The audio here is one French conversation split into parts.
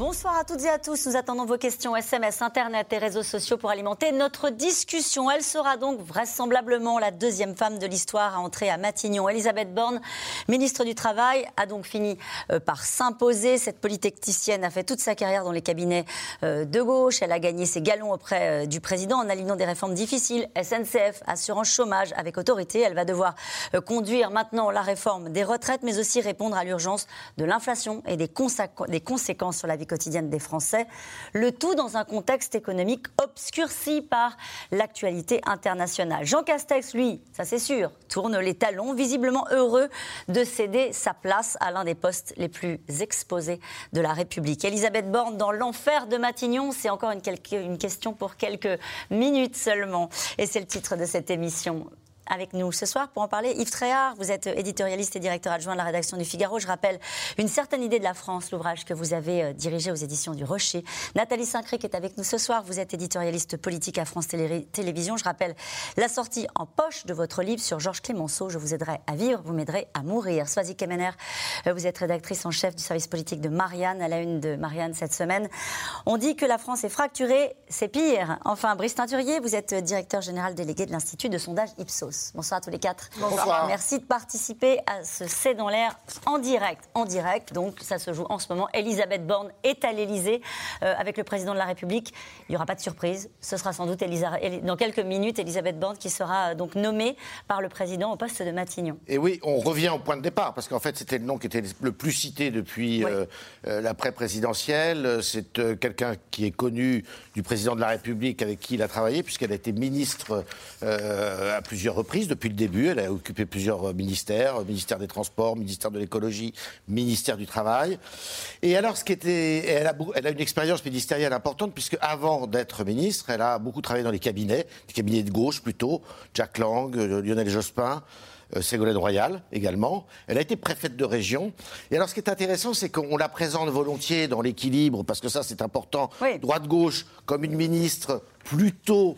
Bonsoir à toutes et à tous. Nous attendons vos questions SMS, Internet et réseaux sociaux pour alimenter notre discussion. Elle sera donc vraisemblablement la deuxième femme de l'histoire à entrer à Matignon. Elisabeth Borne, ministre du Travail, a donc fini euh, par s'imposer. Cette polytechnicienne a fait toute sa carrière dans les cabinets euh, de gauche. Elle a gagné ses galons auprès euh, du président en alignant des réformes difficiles. SNCF, assurance chômage avec autorité. Elle va devoir conduire maintenant la réforme des retraites, mais aussi répondre à l'urgence de l'inflation et des, conséquences sur la vie quotidienne des Français. Le tout dans un contexte économique obscurci par l'actualité internationale. Jean Castex, lui, ça c'est sûr, tourne les talons, visiblement heureux de céder sa place à l'un des postes les plus exposés de la République. Elisabeth Borne dans l'enfer de Matignon, c'est encore une, question pour quelques minutes seulement. Et c'est le titre de cette émission avec nous ce soir pour en parler. Yves Tréhard, vous êtes éditorialiste et directeur adjoint de la rédaction du Figaro. Je rappelle Une certaine idée de la France, l'ouvrage que vous avez euh, dirigé aux éditions du Rocher. Nathalie Saint-Cric est avec nous ce soir. Vous êtes éditorialiste politique à France Télévisions. Je rappelle la sortie en poche de votre livre sur Georges Clémenceau. Je vous aiderai à vivre, vous m'aiderez à mourir. Swazi Kemener, euh, vous êtes rédactrice en chef du service politique de Marianne, à la une de Marianne cette semaine. On dit que la France est fracturée, c'est pire. Enfin, Brice Teinturier, vous êtes directeur général délégué de l'Institut de sondage Ipsos. Bonsoir à tous les quatre. Bonsoir. Merci de participer à ce C'est dans l'air en direct. En direct, donc ça se joue en ce moment. Elisabeth Borne est à l'Elysée euh, avec le président de la République. Il n'y aura pas de surprise. Ce sera sans doute dans quelques minutes Elisabeth Borne qui sera euh, donc nommée par le président au poste de Matignon. Et oui, on revient au point de départ parce qu'en fait c'était le nom qui était le plus cité depuis euh, l'après-présidentielle. C'est quelqu'un qui est connu du président de la République avec qui il a travaillé puisqu'elle a été ministre à plusieurs reprises depuis le début. Elle a occupé plusieurs ministères, ministère des Transports, ministère de l'écologie, ministère du Travail. Et alors, ce qui était, elle a, elle a une expérience ministérielle importante puisque avant d'être ministre, elle a beaucoup travaillé dans les cabinets, des cabinets de gauche plutôt, Jack Lang, euh, Lionel Jospin. Euh, Ségolène Royal également. Elle a été préfète de région. Et alors, ce qui est intéressant, c'est qu'on la présente volontiers dans l'équilibre, parce que ça, c'est important, droite-gauche, comme une ministre plutôt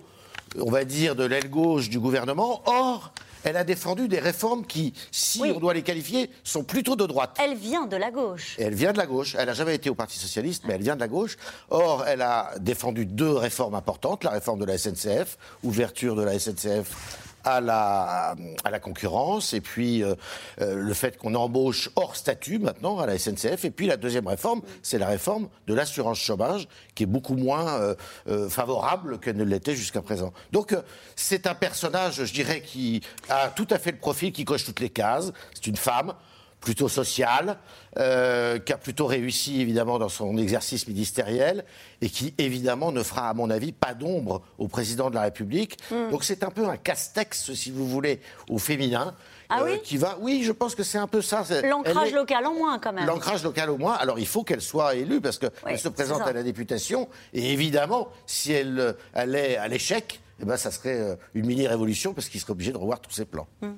on va dire, de l'aile gauche du gouvernement. Or, elle a défendu des réformes qui, si on doit les qualifier, sont plutôt de droite. Elle vient de la gauche. elle vient de la gauche. Elle n'a jamais été au Parti socialiste, mais elle vient de la gauche. Or, elle a défendu deux réformes importantes. La réforme de la SNCF, ouverture de la SNCF à la, à la concurrence, et puis euh, euh, le fait qu'on embauche hors statut maintenant à la SNCF, et puis la deuxième réforme, c'est la réforme de l'assurance chômage, qui est beaucoup moins euh, favorable qu'elle ne l'était jusqu'à présent. Donc c'est un personnage, je dirais, qui a tout à fait le profil, qui coche toutes les cases. C'est une femme plutôt sociale, euh, qui a plutôt réussi évidemment dans son exercice ministériel et qui évidemment ne fera à mon avis pas d'ombre au président de la République. Hmm. Donc c'est un peu un castex, si vous voulez, au féminin. Ah euh, oui qui va, oui, je pense que c'est un peu ça. L'ancrage local en moins, quand même. L'ancrage local au moins. Alors, il faut qu'elle soit élue parce qu'elle se présente à la députation. Et évidemment, si elle allait à l'échec, eh ben, ça serait euh, une mini-révolution parce qu'il serait obligé de revoir tous ses plans. Hmm.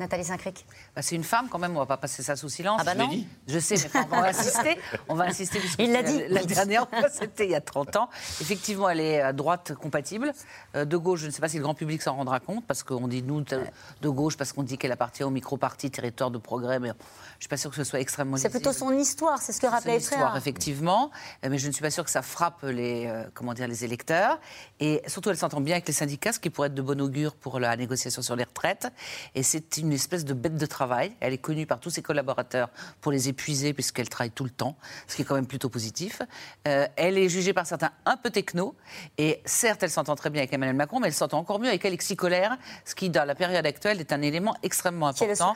Nathalie Saint-Cric bah, C'est une femme quand même, on ne va pas passer ça sous silence. Ah bah non Je sais, mais on va insister. On va insister il l'a dit. La, dernière fois, c'était il y a 30 ans. Effectivement, elle est à droite compatible. Euh, de gauche, je ne sais pas si le grand public s'en rendra compte, parce qu'on dit nous de gauche, parce qu'on dit qu'elle appartient au micro-parti territoire de progrès, mais je ne suis pas sûre que ce soit extrêmement C'est plutôt son histoire, c'est ce que rappelait Son histoire, effectivement. Euh, mais je ne suis pas sûre que ça frappe les, euh, comment dire, les électeurs. Et surtout, elle s'entend bien avec les syndicats, ce qui pourrait être de bon augure pour la négociation sur les retraites. Et c'est une espèce de bête de travail. Elle est connue par tous ses collaborateurs pour les épuiser, puisqu'elle travaille tout le temps, ce qui est quand même plutôt positif. Euh, elle est jugée par certains un peu techno. Et certes, elle s'entend très bien avec Emmanuel Macron, mais elle s'entend encore mieux avec Alexis Colère, ce qui, dans la période actuelle, est un élément extrêmement important.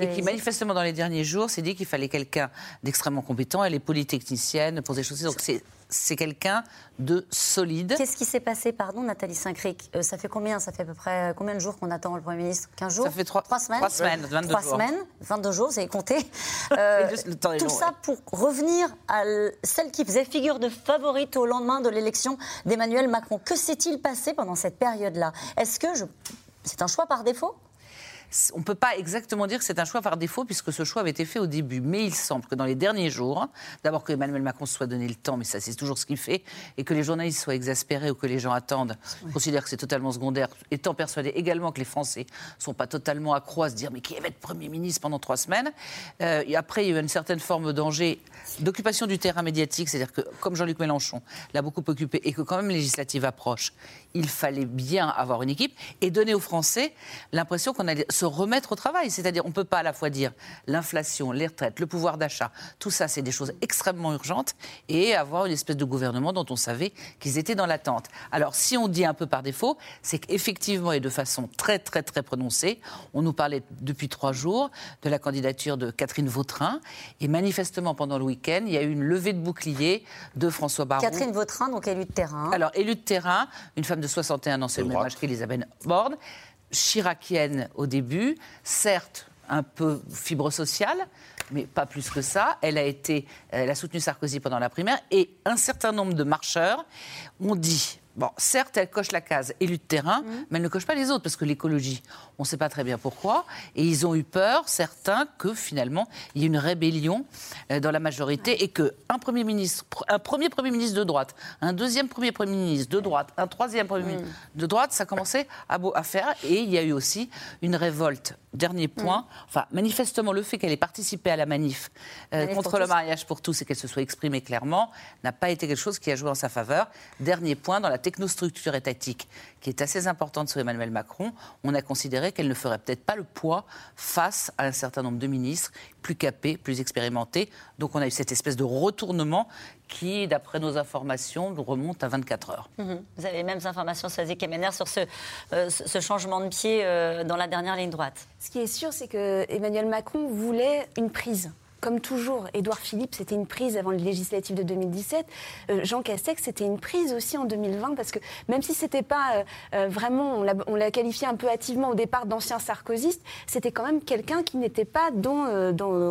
et qui, manifestement, dans les derniers jours, s'est dit qu'il fallait quelqu'un d'extrêmement compétent. Elle est polytechnicienne pour des choses. Donc c'est c'est quelqu'un de solide. Qu'est-ce qui s'est passé, pardon, Nathalie Saint-Cric? Euh, Ça fait combien? Ça fait à peu près euh, combien de jours qu'on attend le Premier ministre? 15 jours? Ça fait 3, semaines? 3 semaines, 22 3 jours. semaines, 22 jours, c'est compté. Euh, tout ça pour revenir à celle qui faisait figure de favorite au lendemain de l'élection d'Emmanuel Macron. Que s'est-il passé pendant cette période-là? Est-ce que je... c'est un choix par défaut? On ne peut pas exactement dire que c'est un choix par défaut, puisque ce choix avait été fait au début. Mais il semble que dans les derniers jours, d'abord que Emmanuel Macron se soit donné le temps, mais ça c'est toujours ce qu'il fait, et que les journalistes soient exaspérés ou que les gens attendent, considèrent que c'est totalement secondaire, étant persuadés également que les Français ne sont pas totalement accrois à se dire mais qui va être Premier ministre pendant trois semaines? Euh, et après, il y a eu une certaine forme de danger d'occupation du terrain médiatique, c'est-à-dire que comme Jean-Luc Mélenchon l'a beaucoup occupé et que quand même législative approche, il fallait bien avoir une équipe et donner aux Français l'impression qu'on allait se remettre au travail. C'est-à-dire, on ne peut pas à la fois dire l'inflation, les retraites, le pouvoir d'achat, tout ça, c'est des choses extrêmement urgentes, et avoir une espèce de gouvernement dont on savait qu'ils étaient dans l'attente. Alors, si on dit un peu par défaut, c'est qu'effectivement et de façon très, très, très prononcée, on nous parlait depuis trois jours de la candidature de Catherine Vautrin, et manifestement, pendant le week-end, il y a eu une levée de bouclier de François Baron. Catherine Vautrin, donc élue de terrain. Alors, élue de terrain, une femme de 61 ans, c'est le même âge qu'Elisabeth Borne, chiracienne au début, certes un peu fibre sociale, mais pas plus que ça. Elle a, été, elle a soutenu Sarkozy pendant la primaire et un certain nombre de marcheurs ont dit Bon, certes, elle coche la case élu de terrain, mmh. mais elle ne coche pas les autres, parce que l'écologie, on ne sait pas très bien pourquoi. Et ils ont eu peur, certains, que finalement, il y ait une rébellion euh, dans la majorité et qu'un Premier ministre, un premier Premier ministre de droite, un deuxième Premier Premier ministre de droite, un troisième Premier ministre de droite, ça commençait à, à faire. Et il y a eu aussi une révolte. Dernier point, mmh. enfin, manifestement, le fait qu'elle ait participé à la manif euh, contre le mariage pour tous et qu'elle se soit exprimée clairement n'a pas été quelque chose qui a joué en sa faveur. Dernier point, dans la technostructure étatique qui est assez importante sur Emmanuel Macron, on a considéré qu'elle ne ferait peut-être pas le poids face à un certain nombre de ministres plus capés, plus expérimentés. Donc on a eu cette espèce de retournement qui, d'après nos informations, remonte à 24 heures. Mhm. Vous avez les mêmes informations, Sazi Kemener, sur ce, euh, ce, changement de pied euh, dans la dernière ligne droite Ce qui est sûr, c'est que Emmanuel Macron voulait une prise comme toujours, Édouard Philippe, c'était une prise avant le législatif de 2017. Euh, Jean Castex, c'était une prise aussi en 2020, parce que même si c'était pas euh, euh, vraiment, on l'a qualifié un peu hâtivement au départ d'ancien sarkozyste, c'était quand même quelqu'un qui n'était pas dans,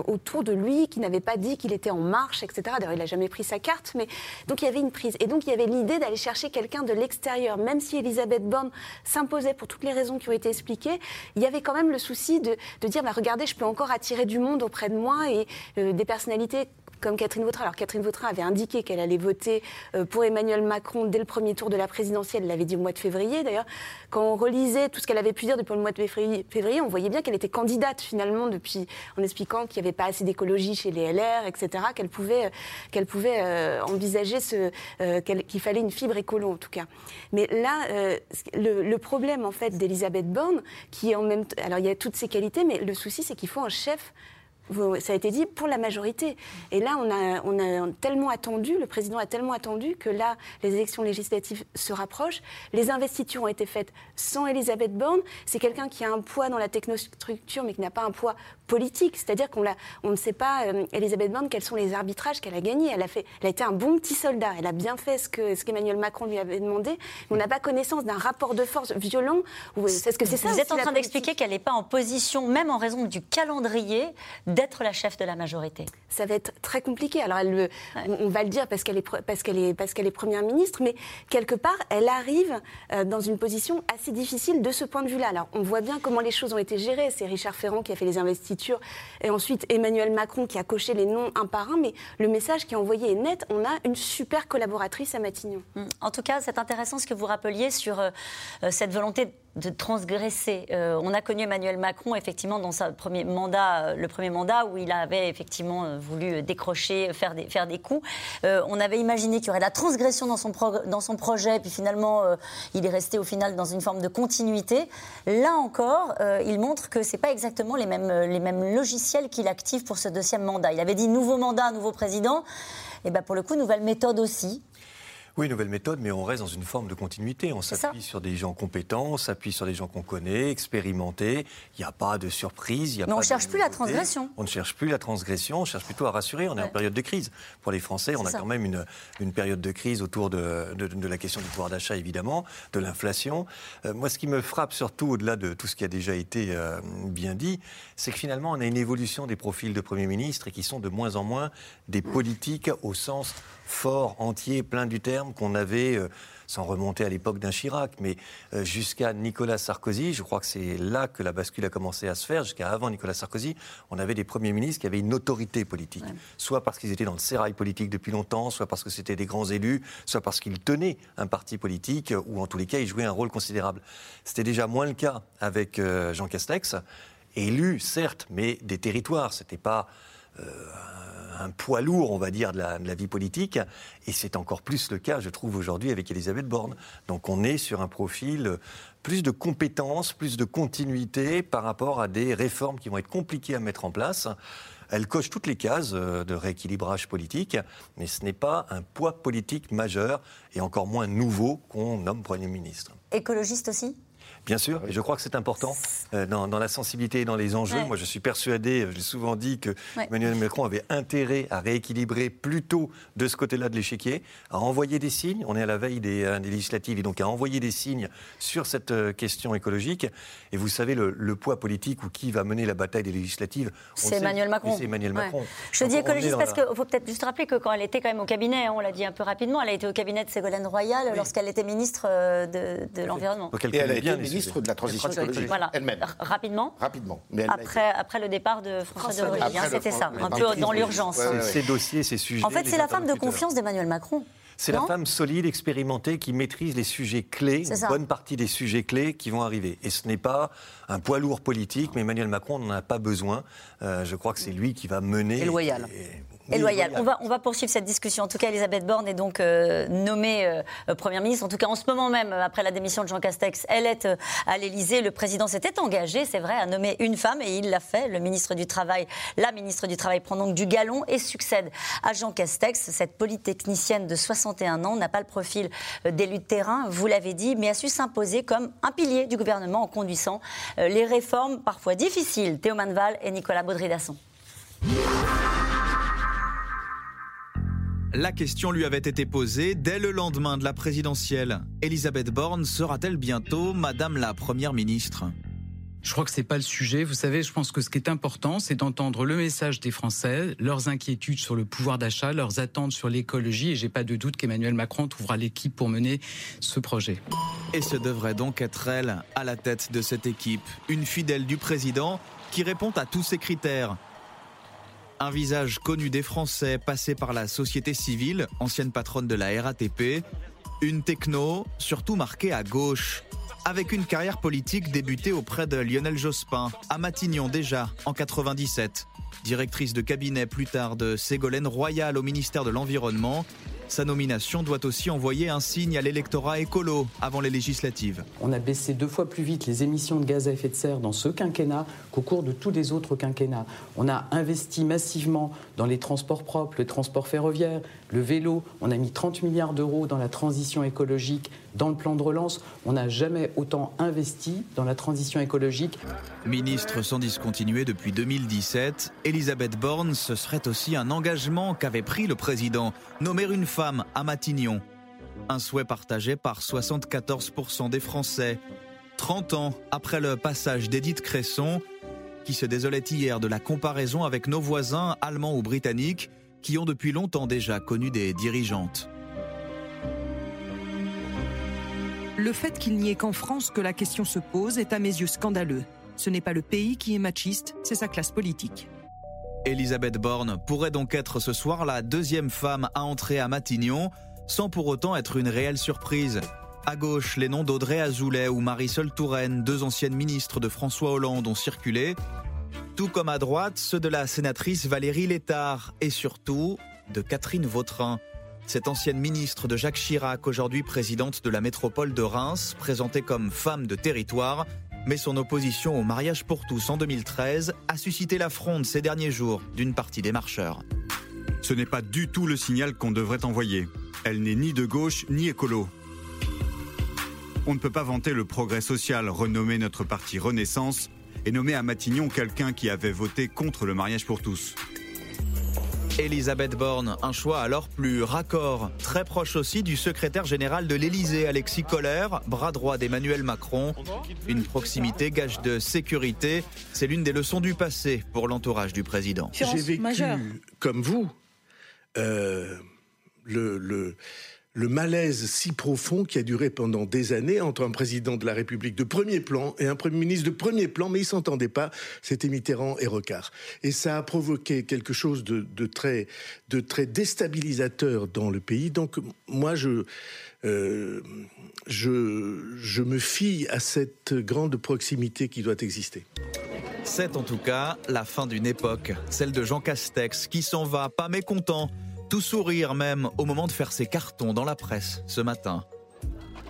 autour de lui, qui n'avait pas dit qu'il était en marche, etc. D'ailleurs, il n'a jamais pris sa carte, mais donc il y avait une prise. Et donc il y avait l'idée d'aller chercher quelqu'un de l'extérieur, même si Elisabeth Borne s'imposait pour toutes les raisons qui ont été expliquées, il y avait quand même le souci de, de dire, bah, regardez, je peux encore attirer du monde auprès de moi et des personnalités comme Catherine Vautrin. Alors Catherine Vautrin avait indiqué qu'elle allait voter euh, pour Emmanuel Macron dès le premier tour de la présidentielle. Elle l'avait dit au mois de février d'ailleurs. Quand on relisait tout ce qu'elle avait pu dire depuis le mois de février, on voyait bien qu'elle était candidate finalement depuis, en expliquant qu'il n'y avait pas assez d'écologie chez les LR, etc. Qu'elle pouvait, euh, pouvait envisager qu'il fallait une fibre écolo en tout cas. Mais là, le, le, problème en fait d'Elisabeth Borne, qui est en même, alors il y a toutes ses qualités, mais le souci c'est qu'il faut un chef ça a été dit, pour la majorité. Et là, on a, on a tellement attendu, le président a tellement attendu que là, les élections législatives se rapprochent. Les investitures ont été faites sans Elisabeth Borne. C'est quelqu'un qui a un poids dans la technostructure, mais qui n'a pas un poids politique. C'est-à-dire qu'on on ne sait pas, euh, Elisabeth Borne, quels sont les arbitrages qu'elle a gagnés. Elle a, fait, elle a été un bon petit soldat. Elle a bien fait ce que ce qu'Emmanuel Macron lui avait demandé. On n'a pas connaissance d'un rapport de force violent. Est-ce que c'est ça Vous êtes en train d'expliquer qu'elle n'est pas en position, même en raison du calendrier, d'être la chef de la majorité Ça va être très compliqué. Alors, elle on, va le dire parce qu'elle est, parce qu'elle est, parce qu'elle est première ministre, mais quelque part, elle arrive euh, dans une position assez difficile de ce point de vue-là. Alors, on voit bien comment les choses ont été gérées. C'est Richard Ferrand qui a fait les investitures et ensuite Emmanuel Macron qui a coché les noms un par un. Mais le message qui est envoyé est net. On a une super collaboratrice à Matignon. Hum. En tout cas, c'est intéressant ce que vous rappeliez sur euh, euh, cette volonté de transgresser. Euh, on a connu Emmanuel Macron effectivement dans sa premier mandat, euh, le premier mandat où il avait effectivement euh, voulu décrocher, faire des, faire des coups. on avait imaginé qu'il y aurait la transgression dans son, dans son projet, puis finalement il est resté au final dans une forme de continuité. Là encore, il montre que c'est pas exactement les mêmes, les mêmes logiciels qu'il active pour ce deuxième mandat. Il avait dit nouveau mandat, nouveau président. Et ben pour le coup, nouvelle méthode aussi. Oui, nouvelle méthode, mais on reste dans une forme de continuité. On s'appuie sur des gens compétents, on s'appuie sur des gens qu'on connaît, expérimentés. Il n'y a pas de surprise. Y a mais on ne cherche plus la transgression. On ne cherche plus la transgression, on cherche plutôt à rassurer. On est en période de crise. Pour les Français, on a quand même une, une, période de crise autour de, de, la question du pouvoir d'achat, évidemment, de l'inflation. Euh, moi, ce qui me frappe surtout, au-delà de tout ce qui a déjà été euh, bien dit, c'est que finalement, on a une évolution des profils de Premier ministre et qui sont de moins en moins des politiques au sens fort, entier, plein du terme qu'on avait sans remonter à l'époque d'un Chirac, mais euh, jusqu'à Nicolas Sarkozy, je crois que c'est là que la bascule a commencé à se faire, jusqu'à avant Nicolas Sarkozy, on avait des premiers ministres qui avaient une autorité politique, soit parce qu'ils étaient dans le sérail politique depuis longtemps, soit parce que c'était des grands élus, soit parce qu'ils tenaient un parti politique, ou en tous les cas, ils jouaient un rôle considérable. C'était déjà moins le cas avec euh, Jean Castex, élu, certes, mais des territoires. C'était pas euh, un poids lourd, on va dire, de la, vie politique. Et c'est encore plus le cas, je trouve, aujourd'hui avec Elisabeth Borne. Donc on est sur un profil plus de compétences, plus de continuité par rapport à des réformes qui vont être compliquées à mettre en place. Elle coche toutes les cases euh, de rééquilibrage politique, mais ce n'est pas un poids politique majeur et encore moins nouveau qu'on nomme Premier ministre. Écologiste aussi? Bien sûr, et je crois que c'est important euh, dans, la sensibilité et dans les enjeux. Moi, je suis persuadé, je l'ai souvent dit, que Emmanuel Macron avait intérêt à rééquilibrer plutôt de ce côté-là de l'échiquier, à envoyer des signes. On est à la veille des, euh, législatives, et donc à envoyer des signes sur cette euh, question écologique. Et vous savez, le, poids politique ou qui va mener la bataille des législatives C'est Emmanuel Macron. C'est Emmanuel Macron. Je dis écologiste parce qu'il faut peut-être juste rappeler que quand elle était quand même au cabinet, hein, on l'a dit un peu rapidement, elle a été au cabinet de Ségolène Royal lorsqu'elle était ministre de, l'Environnement. Et elle a été ministre de la transition écologique voilà. elle-même. Rapidement Rapidement. Mais après, après le départ de François de Rugy, c'était ça, un peu dans l'urgence. Ces dossiers, ces sujets. En fait, c'est la femme de confiance d'Emmanuel Macron. C'est la femme solide, expérimentée, qui maîtrise les sujets clés, une bonne partie des sujets clés qui vont arriver. Et ce n'est pas un poids lourd politique, mais Emmanuel Macron n'en a pas besoin. Euh, je crois que c'est lui qui va mener. Et loyal et loyal. On va, on va poursuivre cette discussion. En tout cas, Elisabeth Borne est donc euh, nommée euh, Première ministre. En tout cas, en ce moment même, après la démission de Jean Castex, elle est euh, à l'Élysée. Le président s'était engagé, c'est vrai, à nommer une femme et il l'a fait. Le ministre du Travail, la ministre du Travail prend donc du galon et succède à Jean Castex. Cette polytechnicienne de 61 ans n'a pas le profil d'élu de terrain, vous l'avez dit, mais a su s'imposer comme un pilier du gouvernement en conduisant les réformes parfois difficiles. Théo Manval et Nicolas Baudry-Dasson. La question lui avait été posée dès le lendemain de la présidentielle. Elisabeth Borne sera-t-elle bientôt Madame la Première ministre? Je crois que c'est pas le sujet. Vous savez, je pense que ce qui est important, c'est d'entendre le message des Français, leurs inquiétudes sur le pouvoir d'achat, leurs attentes sur l'écologie. Et j'ai pas de doute qu'Emmanuel Macron trouvera l'équipe pour mener ce projet. Et ce devrait donc être elle à la tête de cette équipe, une fidèle du président qui répond à tous ces critères un visage connu des Français, passé par la société civile, ancienne patronne de la RATP. Une techno, surtout marquée à gauche. Avec une carrière politique débutée auprès de Lionel Jospin, à Matignon déjà, en 97. Directrice de cabinet plus tard de Ségolène Royal au ministère de l'Environnement sa nomination doit aussi envoyer un signe à l'électorat écolo avant les législatives. On a baissé deux fois plus vite les émissions de gaz à effet de serre dans ce quinquennat qu'au cours de tous les autres quinquennats. On a investi massivement dans les transports propres, le transport ferroviaire, le vélo. On a mis 30 milliards d'euros dans la transition écologique, dans le plan de relance. On n'a jamais autant investi dans la transition écologique. Ministre sans discontinuer depuis 2017, Elisabeth Borne, ce serait aussi un engagement qu'avait pris le président, nommer une femme à Matignon. Un souhait partagé par 74% des Français. 30 ans après le passage d'Edith Cresson, qui se désolait hier de la comparaison avec nos voisins allemands ou britanniques, qui ont depuis longtemps déjà connu des dirigeantes. Le fait qu'il n'y ait qu'en France que la question se pose est à mes yeux scandaleux. Ce n'est pas le pays qui est machiste, c'est sa classe politique. Elisabeth Borne pourrait donc être ce soir la deuxième femme à entrer à Matignon, sans pour autant être une réelle surprise. À gauche, les noms d'Audrey Azoulay ou Marisol Touraine, deux anciennes ministres de François Hollande, ont circulé. Tout comme à droite, ceux de la sénatrice Valérie Létard et surtout de Catherine Vautrin. Cette ancienne ministre de Jacques Chirac, aujourd'hui présidente de la métropole de Reims, présentée comme femme de territoire, mais son opposition au mariage pour tous en 2013 a suscité la fronde ces derniers jours d'une partie des marcheurs. Ce n'est pas du tout le signal qu'on devrait envoyer. Elle n'est ni de gauche ni écolo. On ne peut pas vanter le progrès social, renommer notre parti Renaissance et nommer à Matignon quelqu'un qui avait voté contre le mariage pour tous. Elisabeth Borne, un choix alors plus raccord, très proche aussi du secrétaire général de l'Élysée, Alexis Kohler, bras droit d'Emmanuel Macron. Une proximité gage de sécurité, c'est l'une des leçons du passé pour l'entourage du président. J'ai vécu, comme vous, euh, le, le, le malaise si profond qui a duré pendant des années entre un président de la République de premier plan et un Premier ministre de premier plan, mais ils s'entendaient pas, c'était Mitterrand et Rocard. Et ça a provoqué quelque chose de, très, déstabilisateur dans le pays. Donc moi, euh, je, je me fie à cette grande proximité qui doit exister. C'est en tout cas la fin d'une époque, celle de Jean Castex, qui s'en va pas mécontent tout sourire même au moment de faire ses cartons dans la presse ce matin.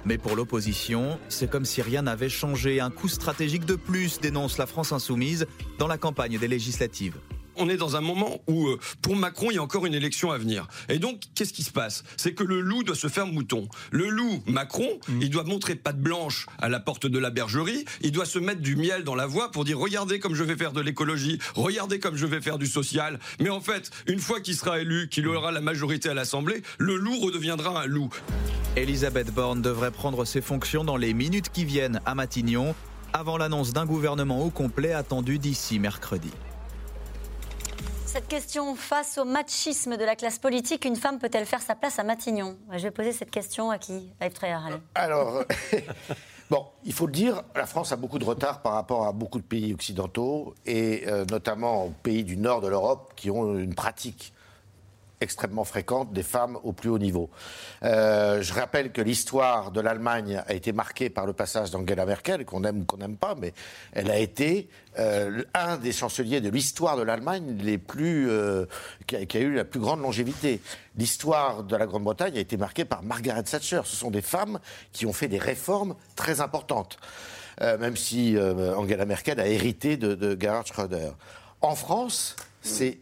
Mais pour l'opposition, c'est comme si rien n'avait changé. Un coup stratégique de plus dénonce la France insoumise dans la campagne des législatives on est dans un moment où, euh, pour Macron, il y a encore une élection à venir. Et donc, qu'est-ce qui se passe? C'est que le loup doit se faire mouton. Le loup, Macron, mmh. il doit montrer patte blanche à la porte de la bergerie, il doit se mettre du miel dans la voie pour dire regardez comme je vais faire de l'écologie, regardez comme je vais faire du social. Mais en fait, une fois qu'il sera élu, qu'il aura la majorité à l'Assemblée, le loup redeviendra un loup. Elisabeth Borne devrait prendre ses fonctions dans les minutes qui viennent à Matignon, avant l'annonce d'un gouvernement au complet attendu d'ici mercredi. Cette question, face au machisme de la classe politique, une femme peut-elle faire sa place à Matignon? Je vais poser cette question à qui? À Alors, bon, il faut le dire, la France a beaucoup de retard par rapport à beaucoup de pays occidentaux, et euh, notamment aux pays du nord de l'Europe qui ont une pratique extrêmement fréquente des femmes au plus haut niveau. Euh, je rappelle que l'histoire de l'Allemagne a été marquée par le passage d'Angela Merkel, qu'on aime ou qu'on n'aime pas, mais elle a été euh, un des chanceliers de l'histoire de l'Allemagne les plus, euh, qui, a, eu la plus grande longévité. L'histoire de la Grande-Bretagne a été marquée par Margaret Thatcher. Ce sont des femmes qui ont fait des réformes très importantes, même si Angela Merkel a hérité de, de Gerhard Schröder. En France, c'est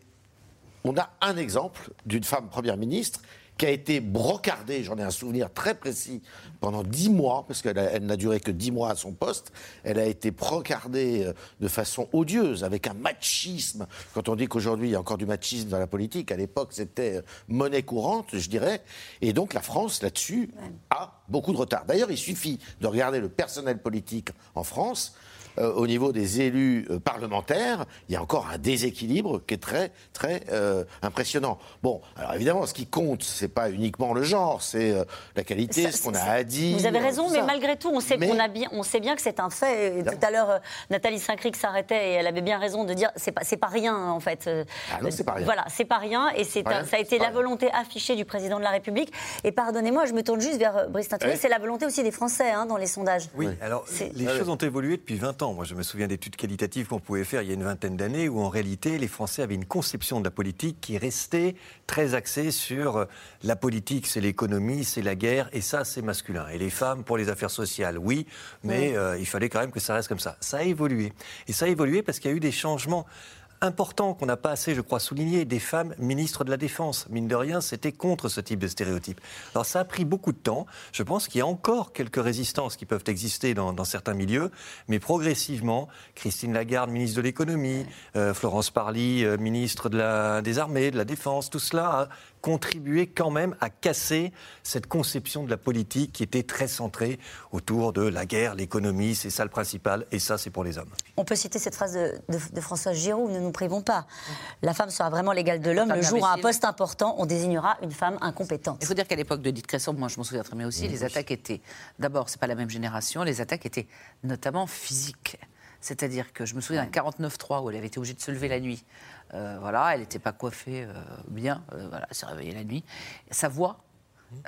on a un exemple d'une femme première ministre qui a été brocardée, j'en ai un souvenir très précis, pendant dix mois, parce qu'elle n'a duré que dix mois à son poste, elle a été brocardée euh, de façon odieuse, avec un machisme. Quand on dit qu'aujourd'hui il y a encore du machisme dans la politique, à l'époque c'était euh, monnaie courante, je dirais. Et donc la France, là-dessus, a beaucoup de retard. D'ailleurs, il suffit de regarder le personnel politique en France. Euh, au niveau des élus euh, parlementaires, il y a encore un déséquilibre qui est très, très euh, impressionnant. Bon, alors évidemment, ce qui compte, c'est pas uniquement le genre, c'est la qualité, ce qu'on a à dire. Vous avez raison, mais malgré tout, on sait, qu'on a bien, on sait bien que c'est un fait. tout à l'heure, Nathalie Saint-Cric s'arrêtait et elle avait bien raison de dire c'est pas, c'est pas rien, en fait. Ah non, c'est pas rien. Voilà, c'est pas rien et c'est ça a été la volonté affichée du président de la République. Et pardonnez-moi, je me tourne juste vers Brice c'est la volonté aussi des Français hein, dans les sondages. Oui, alors les choses ont évolué depuis 20 ans. Moi, je me souviens d'études qualitatives qu'on pouvait faire il y a une vingtaine d'années, où en réalité, les Français avaient une conception de la politique qui restait très axée sur euh, la politique, c'est l'économie, c'est la guerre, et ça, c'est masculin. Et les femmes, pour les affaires sociales, oui, mais euh, il fallait quand même que ça reste comme ça. Ça a évolué. Et ça a évolué parce qu'il y a eu des changements important qu'on n'a pas assez, je crois, souligné, des femmes ministres de la Défense. Mine de rien, c'était contre ce type de stéréotype. Alors ça a pris beaucoup de temps. Je pense qu'il y a encore quelques résistances qui peuvent exister dans, certains milieux, mais progressivement, Christine Lagarde, ministre de l'économie, euh, Florence Parly, euh, ministre de la, des Armées, de la Défense, tout cela contribué quand même à casser cette conception de la politique qui était très centrée autour de la guerre, l'économie, c'est ça le principal, et ça c'est pour les hommes. On peut citer cette phrase de, de, François Giroud, ne nous privons pas. La femme sera vraiment l'égale de l'homme. Le jour où un poste important, on désignera une femme incompétente. Il faut dire qu'à l'époque de Dite Cresson, moi je m'en souviens très bien aussi, les attaques étaient, d'abord c'est pas la même génération, les attaques étaient notamment physiques. C'est-à-dire que je me souviens d'un 49-3 où elle avait été obligée de se lever la nuit. Euh, voilà, elle n'était pas coiffée euh, bien, euh, voilà, elle s'est réveillée la nuit. Sa voix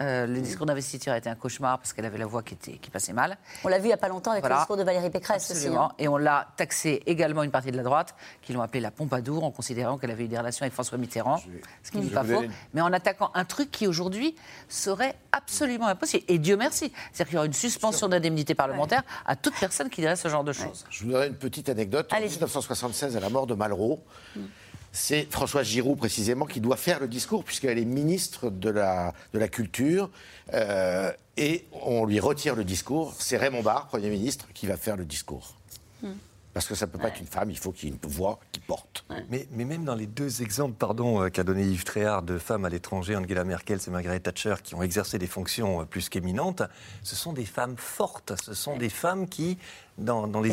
euh, le discours d'investiture a été un cauchemar parce qu'elle avait la voix qui, était, qui passait mal. On l'a vu il n'y a pas longtemps avec le discours de Valérie Pécresse aussi. Hein. Et on l'a taxé également une partie de la droite, qui l'ont appelée la Pompadour, en considérant qu'elle avait eu des relations avec François Mitterrand, ce qui n'est pas faux. Mais en attaquant un truc qui aujourd'hui serait absolument impossible. Et Dieu merci. C'est-à-dire qu'il y aura une suspension d'indemnité parlementaire à toute personne qui dirait ce genre de choses. Je vous donnerai une petite anecdote. En 1976, à la mort de Malraux, mm c'est Françoise Giroud précisément qui doit faire le discours, puisqu'elle est ministre de la, de la Culture, euh, et on lui retire le discours. C'est Raymond Barre, Premier ministre, qui va faire le discours. Hmm. Parce que ça ne peut pas être une femme, il faut qu'il y ait une voix qui porte. Mais, mais, même dans les deux exemples pardon, euh, qu'a donné Yves Tréhard de femmes à l'étranger, Angela Merkel et Margaret Thatcher, qui ont exercé des fonctions euh, plus qu'éminentes, ce sont des femmes fortes, ce sont des femmes qui, dans, dans les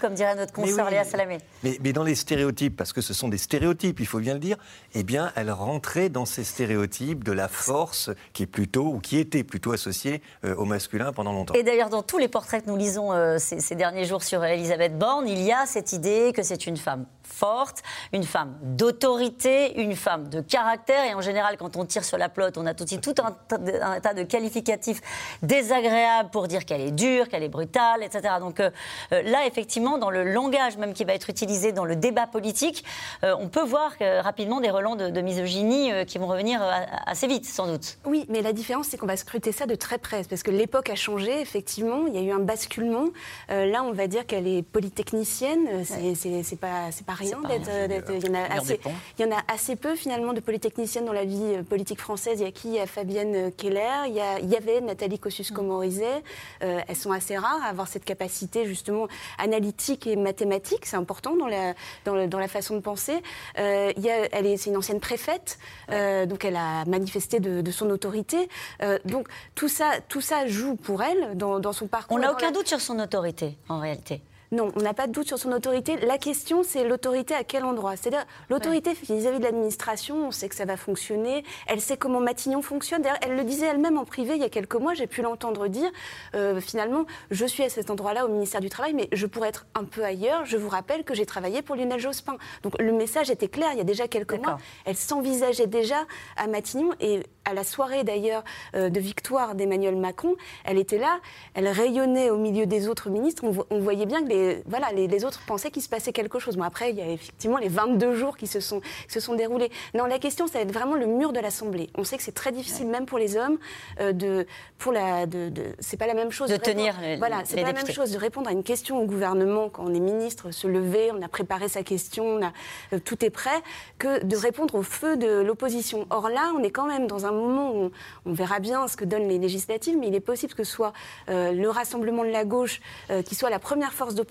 comme dirait notre consoeur oui, Léa Salamé. Mais, mais, dans les stéréotypes, parce que ce sont des stéréotypes, il faut bien le dire, eh bien, elles rentraient dans ces stéréotypes de la force qui est plutôt, ou qui était plutôt associée euh, au masculin pendant longtemps. Et d'ailleurs, dans tous les portraits que nous lisons euh, ces, ces, derniers jours sur Elisabeth Borne, il y a cette idée que c'est une femme forte, une femme d'autorité, une femme de caractère. Et en général, quand on tire sur la plotte, on a tout, tout un, un, tas de qualificatifs désagréables pour dire qu'elle est dure, qu'elle est brutale, etc. Donc euh, là, effectivement, dans le langage même qui va être utilisé dans le débat politique, euh, on peut voir rapidement des relents de, de misogynie euh, qui vont revenir assez vite, sans doute. Oui, mais la différence, c'est qu'on va scruter ça de très près, parce que l'époque a changé, effectivement, il y a eu un basculement. là, on va dire qu'elle est polytechnicienne, c'est pas, pas rien d'être. Il, y en a assez, il y en a assez peu, finalement, de polytechniciennes dans la vie politique française. Il y a qui? Il y a Fabienne Keller, il y, a, il y avait Nathalie Kosciusko-Morizet. Euh, elles sont assez rares à avoir cette capacité, justement, analytique et mathématique. C'est important dans la, dans, le, dans, la façon de penser. Euh, il y a, elle est, c'est une ancienne préfète, euh, donc elle a manifesté de, de son autorité. Euh, donc tout ça, tout ça joue pour elle dans, dans son parcours. On n'a aucun doute sur son autorité, en réalité. Non, on n'a pas de doute sur son autorité. La question, c'est l'autorité à quel endroit? C'est-à-dire, l'autorité vis-à-vis de l'administration, on sait que ça va fonctionner. Elle sait comment Matignon fonctionne. D'ailleurs, elle le disait elle-même en privé il y a quelques mois. J'ai pu l'entendre dire euh, finalement, je suis à cet endroit-là au ministère du Travail, mais je pourrais être un peu ailleurs. Je vous rappelle que j'ai travaillé pour Lionel Jospin. Donc, le message était clair il y a déjà quelques mois. Elle s'envisageait déjà à Matignon et à la soirée d'ailleurs euh, de victoire d'Emmanuel Macron, elle était là, elle rayonnait au milieu des autres ministres. On, on voyait bien que les, voilà, les, les autres pensaient qu'il se passait quelque chose. Bon, après, il y a effectivement les 22 jours qui se sont, qui se sont déroulés. Non, la question, ça va être vraiment le mur de l'Assemblée. On sait que c'est très difficile, même pour les hommes, euh, de, pour la, de, de c'est pas la même chose de, de tenir. Les, voilà, c'est pas la même chose de répondre à une question au gouvernement quand on est ministre, se lever, on a préparé sa question, on a, euh, tout est prêt, que de répondre au feu de l'opposition. Or là, on est quand même dans un moment où on, on, verra bien ce que donnent les législatives, mais il est possible que ce soit euh, le rassemblement de la gauche qui soit la première force d'opposition.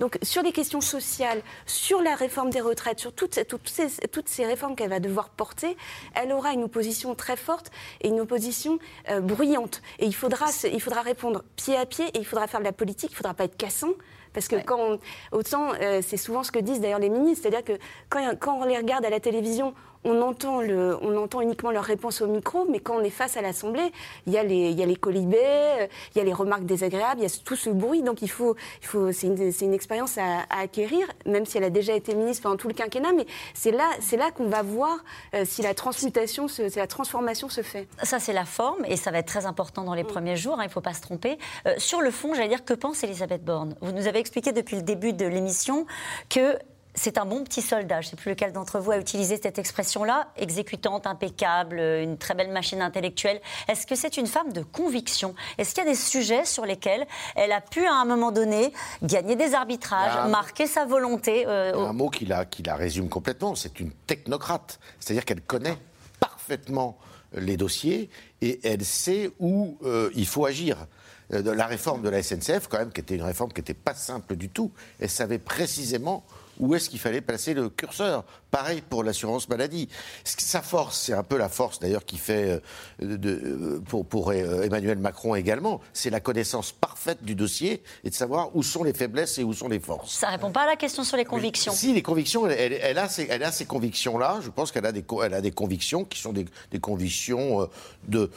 Donc sur les questions sociales, sur la réforme des retraites, sur toutes, toutes, ces, toutes ces, réformes qu'elle va devoir porter, elle aura une opposition très forte et une opposition euh, bruyante. Et il faudra, il faudra répondre pied à pied et il faudra faire de la politique, il ne faudra pas être cassant. Parce que ouais. quand on, autant, euh, c'est souvent ce que disent d'ailleurs les ministres, c'est-à-dire que quand, quand, on les regarde à la télévision, on entend, le, on entend uniquement leurs réponses au micro, mais quand on est face à l'Assemblée, il y a les, il y a les colibés, il y a les remarques désagréables, il y a tout ce bruit. Donc il faut, il faut, c'est une, une, expérience à, à, acquérir, même si elle a déjà été ministre pendant tout le quinquennat. Mais c'est là, c'est là qu'on va voir euh, si la transmutation, se, si la transformation se fait. Ça, c'est la forme, et ça va être très important dans les mmh. premiers jours. Hein, il ne faut pas se tromper. Euh, sur le fond, j'allais dire, que pense Elisabeth Borne? Vous nous avez expliqué depuis le début de l'émission que c'est un bon petit soldat. Je ne sais plus lequel d'entre vous a utilisé cette expression-là. Exécutante, impeccable, une très belle machine intellectuelle. Est-ce que c'est une femme de conviction? Est-ce qu'il y a des sujets sur lesquels elle a pu, à un moment donné, gagner des arbitrages, un, marquer sa volonté euh, Un mot qui la, qui la résume complètement. C'est une technocrate. C'est-à-dire qu'elle connaît parfaitement les dossiers et elle sait où euh, il faut agir de la réforme de la SNCF, quand même, qui était une réforme qui n'était pas simple du tout. Elle savait précisément où est-ce qu'il fallait placer le curseur? Pareil pour l'assurance maladie. Sa force, c'est un peu la force d'ailleurs qui fait euh, de, pour, pour, Emmanuel Macron également, c'est la connaissance parfaite du dossier et de savoir où sont les faiblesses et où sont les forces. Ça répond pas à la question sur les convictions. Mais, si, les convictions, elle, elle, elle, a, ces, elle a ces convictions-là. Je pense qu'elle a, des, elle a des convictions qui sont des, des convictions euh, de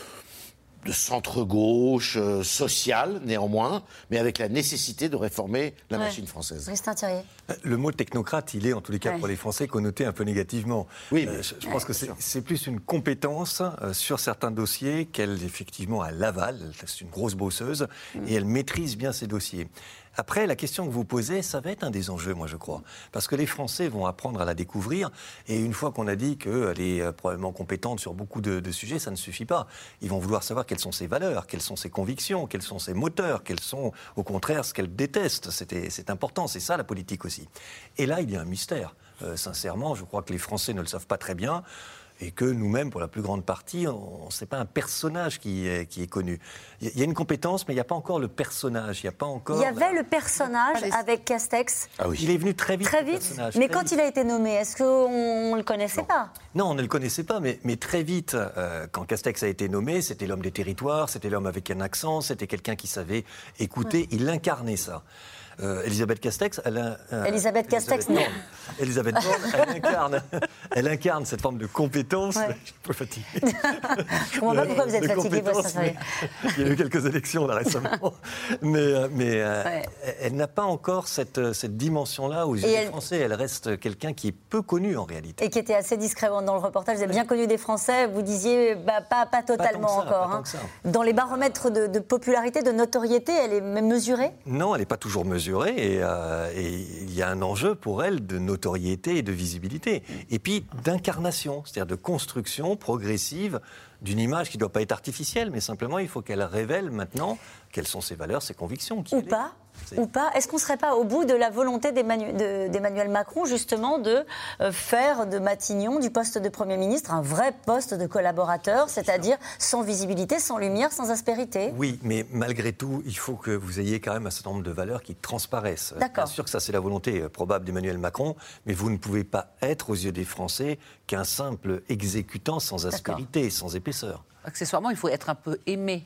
de centre-gauche, euh, social néanmoins, mais avec la nécessité de réformer la ouais. machine française. Christin Thierry. Le mot technocrate, il est en tous les cas ouais. pour les Français connoté un peu négativement. Oui, mais, euh, je, je ouais, pense que c'est plus une compétence euh, sur certains dossiers qu'elle effectivement a l'aval. C'est une grosse bosseuse mmh. et elle maîtrise bien ses dossiers. Après, la question que vous posez, ça va être un des enjeux, moi je crois. Parce que les Français vont apprendre à la découvrir. Et une fois qu'on a dit qu'elle est probablement compétente sur beaucoup de, de, sujets, ça ne suffit pas. Ils vont vouloir savoir quelles sont ses valeurs, quelles sont ses convictions, quels sont ses moteurs, quels sont au contraire ce qu'elle déteste. C'est important, c'est ça la politique aussi. Et là, il y a un mystère. Euh, sincèrement, je crois que les Français ne le savent pas très bien. Et que nous-mêmes, pour la plus grande partie, on n'est pas un personnage qui est, qui est connu. Il y a une compétence, mais il n'y a pas encore le personnage. Il n'y a pas encore. Il y avait le personnage avec Castex. Ah oui. Il est venu très vite. Très vite. Mais quand il a été nommé, est-ce qu'on ne le connaissait pas? Non, on ne le connaissait pas, mais, mais très vite, euh, quand Castex a été nommé, c'était l'homme des territoires, c'était l'homme avec un accent, c'était quelqu'un qui savait écouter. Il incarnait ça. Euh, Elisabeth Castex, elle a, euh, Elisabeth Castex, non. Elisabeth Borne, elle incarne, elle incarne cette forme de compétence. Je suis un peu fatigué. Je comprends pas pourquoi vous êtes fatigué. Il y a eu quelques élections là récemment, mais, euh, mais elle n'a pas encore cette, cette dimension-là aux yeux des Français. Elle reste quelqu'un qui est peu connu en réalité. Et qui était assez discret dans le reportage. Vous avez bien connu des Français. Vous disiez bah, pas, pas totalement encore. Hein. Dans les baromètres de, de popularité, de notoriété, elle est mesurée? Non, elle n'est pas toujours mesurée euh, et, il y a un enjeu pour elle de notoriété et de visibilité. Et puis d'incarnation, c'est-à-dire de construction progressive d'une image qui ne doit pas être artificielle, mais simplement il faut qu'elle révèle maintenant quelles sont ses valeurs, ses convictions. Ou pas ou pas. Est-ce qu'on ne serait pas au bout de la volonté d'Emmanuel Macron, justement, de euh, faire de Matignon, du poste de Premier ministre, un vrai poste de collaborateur, c'est-à-dire sans visibilité, sans lumière, sans aspérité? Oui, mais malgré tout, il faut que vous ayez quand même un certain nombre de valeurs qui transparaissent. Bien sûr que ça, c'est la volonté euh, probable d'Emmanuel Macron, mais vous ne pouvez pas être, aux yeux des Français, qu'un simple exécutant sans aspérité, sans épaisseur. Accessoirement, il faut être un peu aimé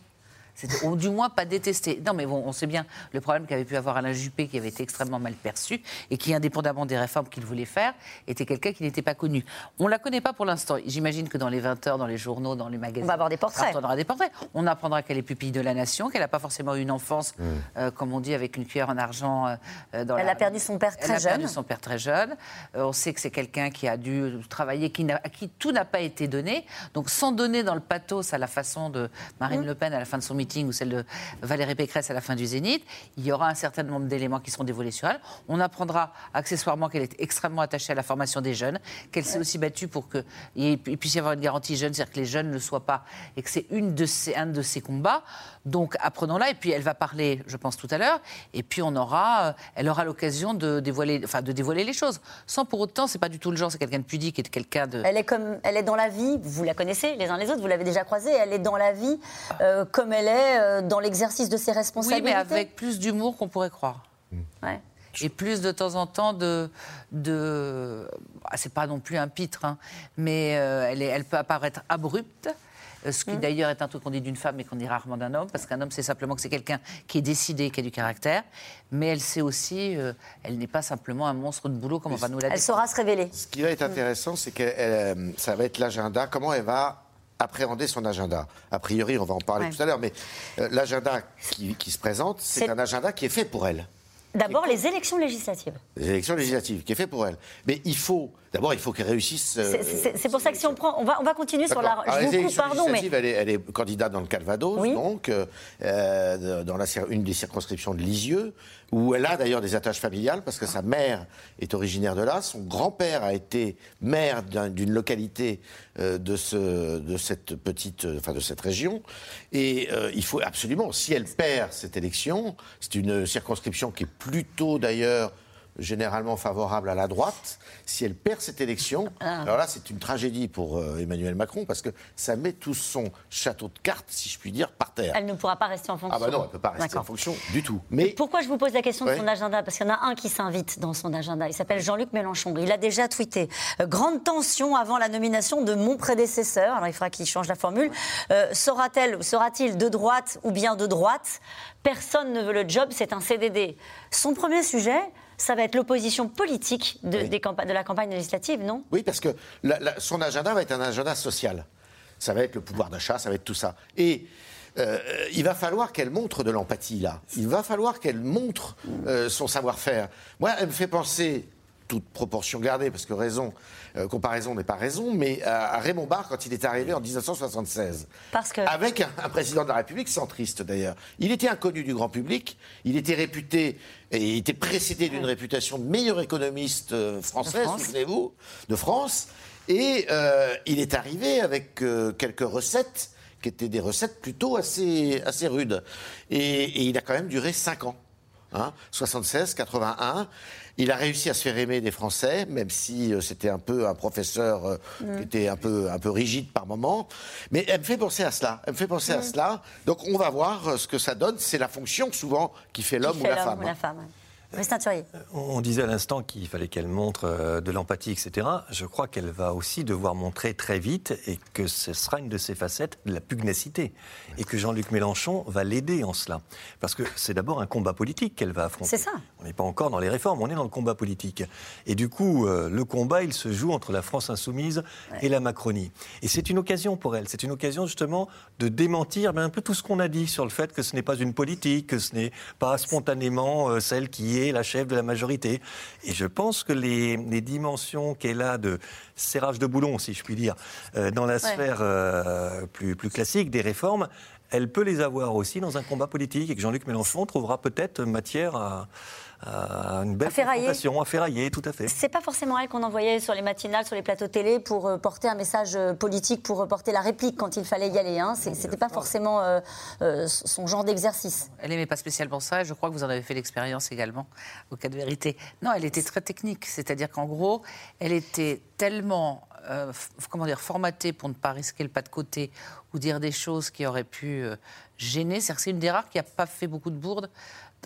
ou du moins pas détesté. Non, mais bon, on sait bien le problème qu'avait pu avoir Alain Juppé, qui avait été extrêmement mal perçu, et qui, indépendamment des réformes qu'il voulait faire, était quelqu'un qui n'était pas connu. On ne la connaît pas pour l'instant. J'imagine que dans les 20 heures, dans les journaux, dans les magazines. On va avoir des portraits. On aura des portraits. On apprendra qu'elle est pupille de la nation, qu'elle n'a pas forcément eu une enfance, mmh. euh, comme on dit, avec une cuillère en argent. Euh, dans elle a perdu son père très jeune. Elle a perdu son père très jeune. Euh, on sait que c'est quelqu'un qui a dû travailler, qui à qui tout n'a pas été donné. Donc, sans donner dans le pathos à la façon de Marine mmh. Le Pen à la fin de son meeting ou celle de Valérie Pécresse à la fin du Zénith. Il y aura un certain nombre d'éléments qui seront dévoilés sur elle. On apprendra accessoirement qu'elle est extrêmement attachée à la formation des jeunes, qu'elle s'est aussi battue pour qu'il puisse y avoir une garantie jeune, c'est-à-dire que les jeunes ne soient pas, et que c'est une de un de ses combats. Donc apprenons-la, et puis elle va parler, je pense, tout à l'heure, et puis on aura, euh, elle aura l'occasion de dévoiler, enfin, de dévoiler les choses. Sans pour autant, c'est pas du tout le genre, c'est quelqu'un de pudique et de quelqu'un de. Elle est comme, elle est dans la vie, vous la connaissez les uns les autres, vous l'avez déjà croisée, elle est dans la vie euh, comme elle est euh, dans l'exercice de ses responsabilités. Oui, mais avec plus d'humour qu'on pourrait croire. Ouais. Et plus de temps en temps de. de... Ah, c'est pas non plus un pitre, hein, mais euh, elle, est, elle peut apparaître abrupte. Euh, ce qui mm. d'ailleurs est un truc qu'on dit d'une femme et qu'on dit rarement d'un homme, parce qu'un homme, c'est simplement que c'est quelqu'un qui est décidé, qui a du caractère, mais elle sait aussi, euh, elle n'est pas simplement un monstre de boulot comme on va nous la Elle saura se révéler. Ce qui va être intéressant, c'est que ça va être l'agenda, comment elle va appréhender son agenda. A priori, on va en parler tout à l'heure, mais euh, l'agenda qui, se présente, c'est un agenda qui est fait pour elle. D'abord, les élections législatives. Les élections législatives, qui est fait pour elle. Mais il faut, d'abord, il faut qu'elle réussisse. Euh, c'est pour ça que si on prend, on va, on va continuer sur la. Je vous coupe, pardon, mais elle est, elle est, candidate dans le Calvados, donc euh, dans la, une des circonscriptions de Lisieux où elle a d'ailleurs des attaches familiales, parce que sa mère est originaire de là, son grand-père a été maire d'une localité euh, de, ce, de cette petite, enfin de cette région, et euh, il faut absolument, si elle perd cette élection, c'est une circonscription qui est plutôt d'ailleurs généralement favorable à la droite, si elle perd cette élection, ah. alors là, c'est une tragédie pour euh, Emmanuel Macron parce que ça met tout son château de cartes, si je puis dire, par terre. Elle ne pourra pas rester en fonction. Ah bah non, elle ne peut pas rester en fonction du tout. Mais pourquoi je vous pose la question de son agenda? Parce qu'il y en a un qui s'invite dans son agenda. Il s'appelle Jean-Luc Mélenchon. Il a déjà tweeté euh, grande tension avant la nomination de mon prédécesseur. Alors il faudra qu'il change la formule. Euh, sera-t-elle, sera-t-il de droite ou bien de droite? Personne ne veut le job. C'est un CDD. Son premier sujet ça va être l'opposition politique de, de, la campagne législative, non? Oui, parce que son agenda va être un agenda social. Ça va être le pouvoir d'achat, ça va être tout ça. Et euh, il va falloir qu'elle montre de l'empathie là. Il va falloir qu'elle montre euh, son savoir-faire. Moi, elle me fait penser toute proportion gardée, parce que raison, euh, comparaison n'est pas raison, mais à, Raymond Barre quand il est arrivé en 1976. Parce que... Avec un, président de la République centriste d'ailleurs. Il était inconnu du grand public, il était réputé, et il était précédé d'une réputation de meilleur économiste euh, français, souvenez-vous, de France, et euh, il est arrivé avec quelques recettes qui étaient des recettes plutôt assez, assez rudes. Et, et il a quand même duré cinq ans. hein, 76, 81. Il a réussi à se faire aimer des Français, même si euh, c'était un peu un professeur euh, Mm. qui était un peu, un peu rigide par moment. Mais elle me fait penser à cela. Elle me fait penser à Mm. cela. Donc on va voir euh, ce que ça donne. C'est la fonction souvent qui fait l'homme ou la femme. ou la femme. Thurier. On disait à l'instant qu'il fallait qu'elle montre euh, de l'empathie, etc. Je crois qu'elle va aussi devoir montrer très vite et que ce sera une de ses facettes de la pugnacité. Et que Jean-Luc Mélenchon va l'aider en cela. Parce que c'est d'abord un combat politique qu'elle va affronter. C'est ça. On n'est pas encore dans les réformes, on est dans le combat politique. Et du coup, euh, le combat, il se joue entre la France insoumise et la Macronie. Et c'est une occasion pour elle. C'est une occasion justement de démentir ben, un peu tout ce qu'on a dit sur le fait que ce n'est pas une politique, que ce n'est pas spontanément euh, celle qui est la chef de la majorité. Et je pense que les, les dimensions qu'elle a de serrage de boulon, si je puis dire, euh, dans la sphère euh, plus, plus classique des réformes, elle peut les avoir aussi dans un combat politique et que Jean-Luc Mélenchon trouvera peut-être matière à, à une belle À confrontation, à ferrailler, tout à fait. C'est pas forcément elle qu'on envoyait sur les matinales, sur les plateaux télé pour euh, porter un message euh, politique, pour euh, porter la réplique quand il fallait y aller. Hein. C'était pas forcément euh, euh, son genre d'exercice. Elle n'aimait pas spécialement ça, et je crois que vous en avez fait l'expérience également, au cas de vérité. Non, elle était très technique, c'est-à-dire qu'en gros, elle était tellement, euh, comment dire, formatée pour ne pas risquer le pas de côté ou dire des choses qui auraient pu euh, gêner. C'est-à-dire que c'est une des rares qui n'a pas fait beaucoup de bourdes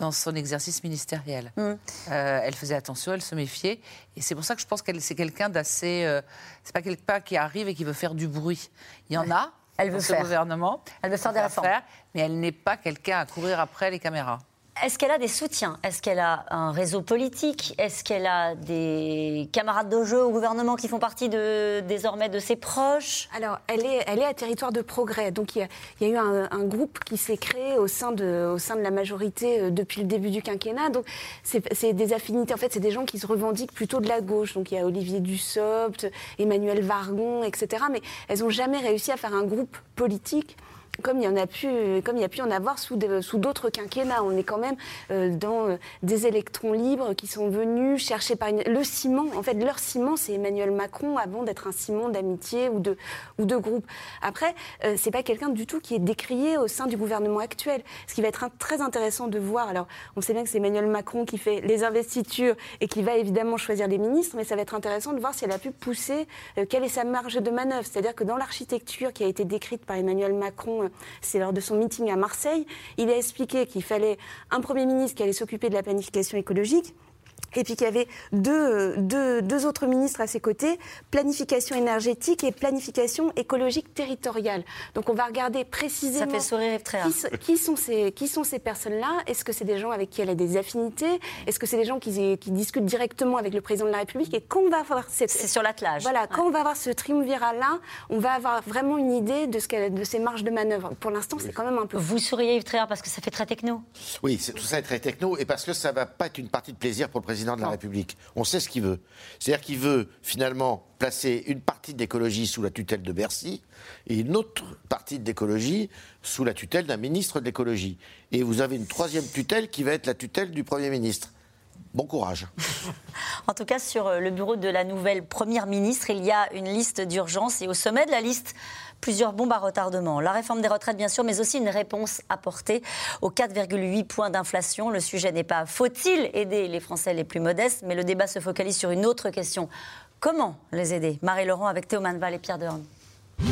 dans son exercice ministériel. Mm. Euh, elle faisait attention, elle se méfiait, et c'est pour ça que je pense qu'elle c'est quelqu'un d'assez. euh, c'est pas quelqu'un qui arrive et qui veut faire du bruit. Il y en a. Elle veut ce faire. gouvernement. Elle veut faire des réformes. mais elle n'est pas quelqu'un à courir après les caméras. Est-ce qu'elle a des soutiens? Est-ce qu'elle a un réseau politique? Est-ce qu'elle a des camarades de jeu au gouvernement qui font partie de, désormais de ses proches? Alors, elle est, elle est à territoire de progrès. Donc, il y a, eu un, un groupe qui s'est créé au sein, de, au sein de la majorité euh, depuis le début du quinquennat. Donc, c'est des affinités. En fait, c'est des gens qui se revendiquent plutôt de la gauche. Donc, il y a Olivier Dussopt, Emmanuel Vargon, etc. Mais elles n'ont jamais réussi à faire un groupe politique. Comme il y en a pu, comme il y a pu en avoir sous d'autres quinquennats, on est quand même euh, dans euh, des électrons libres qui sont venus chercher par le ciment. En fait, leur ciment, c'est Emmanuel Macron avant d'être un ciment d'amitié ou de ou de groupe. Après, euh, c'est pas quelqu'un du tout qui est décrié au sein du gouvernement actuel. Ce qui va être très intéressant de voir. Alors, on sait bien que c'est Emmanuel Macron qui fait les investitures et qui va évidemment choisir les ministres, mais ça va être intéressant de voir si elle a pu pousser euh, quelle est sa marge de manœuvre. C'est-à-dire que dans l'architecture qui a été décrite par Emmanuel Macron, c'est lors de son meeting à Marseille, il a expliqué qu'il fallait un Premier ministre qui allait s'occuper de la planification écologique. Et puis qu'il y avait deux, deux, deux autres ministres à ses côtés, planification énergétique et planification écologique territoriale. Donc on va regarder précisément Ça fait sourire Yves Tréhard. qui, qui sont ces, qui sont ces personnes-là Est-ce que c'est des gens avec qui elle a des affinités? Est-ce que c'est des gens qui, qui discutent directement avec le président de la République? Et quand on va avoir cette... C'est sur l'attelage. Voilà, quand on va avoir ce triumvirat-là, on va avoir vraiment une idée de, ce qu'elle- de ses marges de manœuvre. Pour l'instant, c'est quand même un peu... Vous souriez Yves Tréhard parce que ça fait très techno. Oui, tout ça est très techno et parce que ça va pas être une partie de plaisir pour le président de la République. On sait ce qu'il veut. C'est-à-dire qu'il veut finalement placer une partie de l'écologie sous la tutelle de Bercy et une autre partie de l'écologie sous la tutelle d'un ministre de l'écologie. Et vous avez une troisième tutelle qui va être la tutelle du Premier ministre. Bon courage. En tout cas, sur le bureau de la nouvelle Première ministre, il y a une liste d'urgence et au sommet de la liste, plusieurs bombes à retardement. La réforme des retraites, bien sûr, mais aussi une réponse apportée aux 4,8 points d'inflation. Le sujet n'est pas faut-il aider les Français les plus modestes, mais le débat se focalise sur une autre question. Comment les aider? Marie-Laurent avec Théo Manval et Pierre Dehorn. Et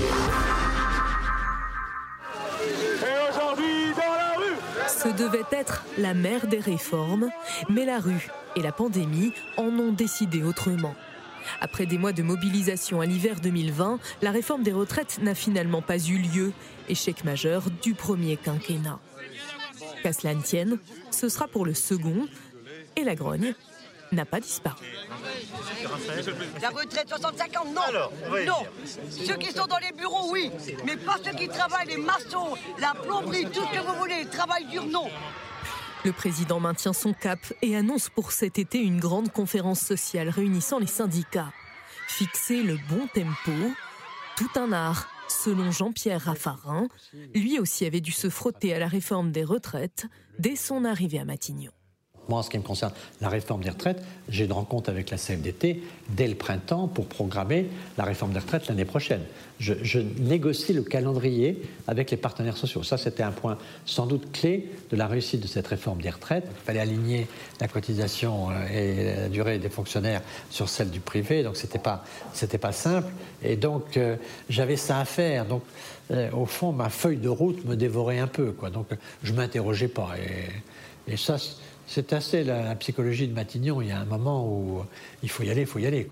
aujourd'hui, dans la rue Ce devait être la mère des réformes, mais la rue et la pandémie en ont décidé autrement. Après des mois de mobilisation à l'hiver 2020, la réforme des retraites n'a finalement pas eu lieu, échec majeur du premier quinquennat. Qu'à cela ne tienne, ce sera pour le second, et la grogne n'a pas disparu. La retraite 65 ans, non. non. Ceux qui sont dans les bureaux, oui. Mais pas ceux qui travaillent, les maçons, la plomberie, tout ce que vous voulez. Le travail dur, non. Le président maintient son cap et annonce pour cet été une grande conférence sociale réunissant les syndicats. Fixer le bon tempo, tout un art, selon Jean-Pierre Raffarin. Lui aussi avait dû se frotter à la réforme des retraites dès son arrivée à Matignon. Moi, en ce qui me concerne la réforme des retraites, j'ai une rencontre avec la CFDT dès le printemps pour programmer la réforme des retraites l'année prochaine. Je, négocie le calendrier avec les partenaires sociaux. Ça, c'était un point sans doute clé de la réussite de cette réforme des retraites. Il fallait aligner la cotisation euh, et la durée des fonctionnaires sur celle du privé, donc c'était pas pas simple. Et donc euh, j'avais ça à faire. Donc euh, au fond, ma feuille de route me dévorait un peu. Donc je m'interrogeais pas. Et, et ça c'est assez la, psychologie de Matignon. Il y a un moment où il faut y aller, il faut y aller.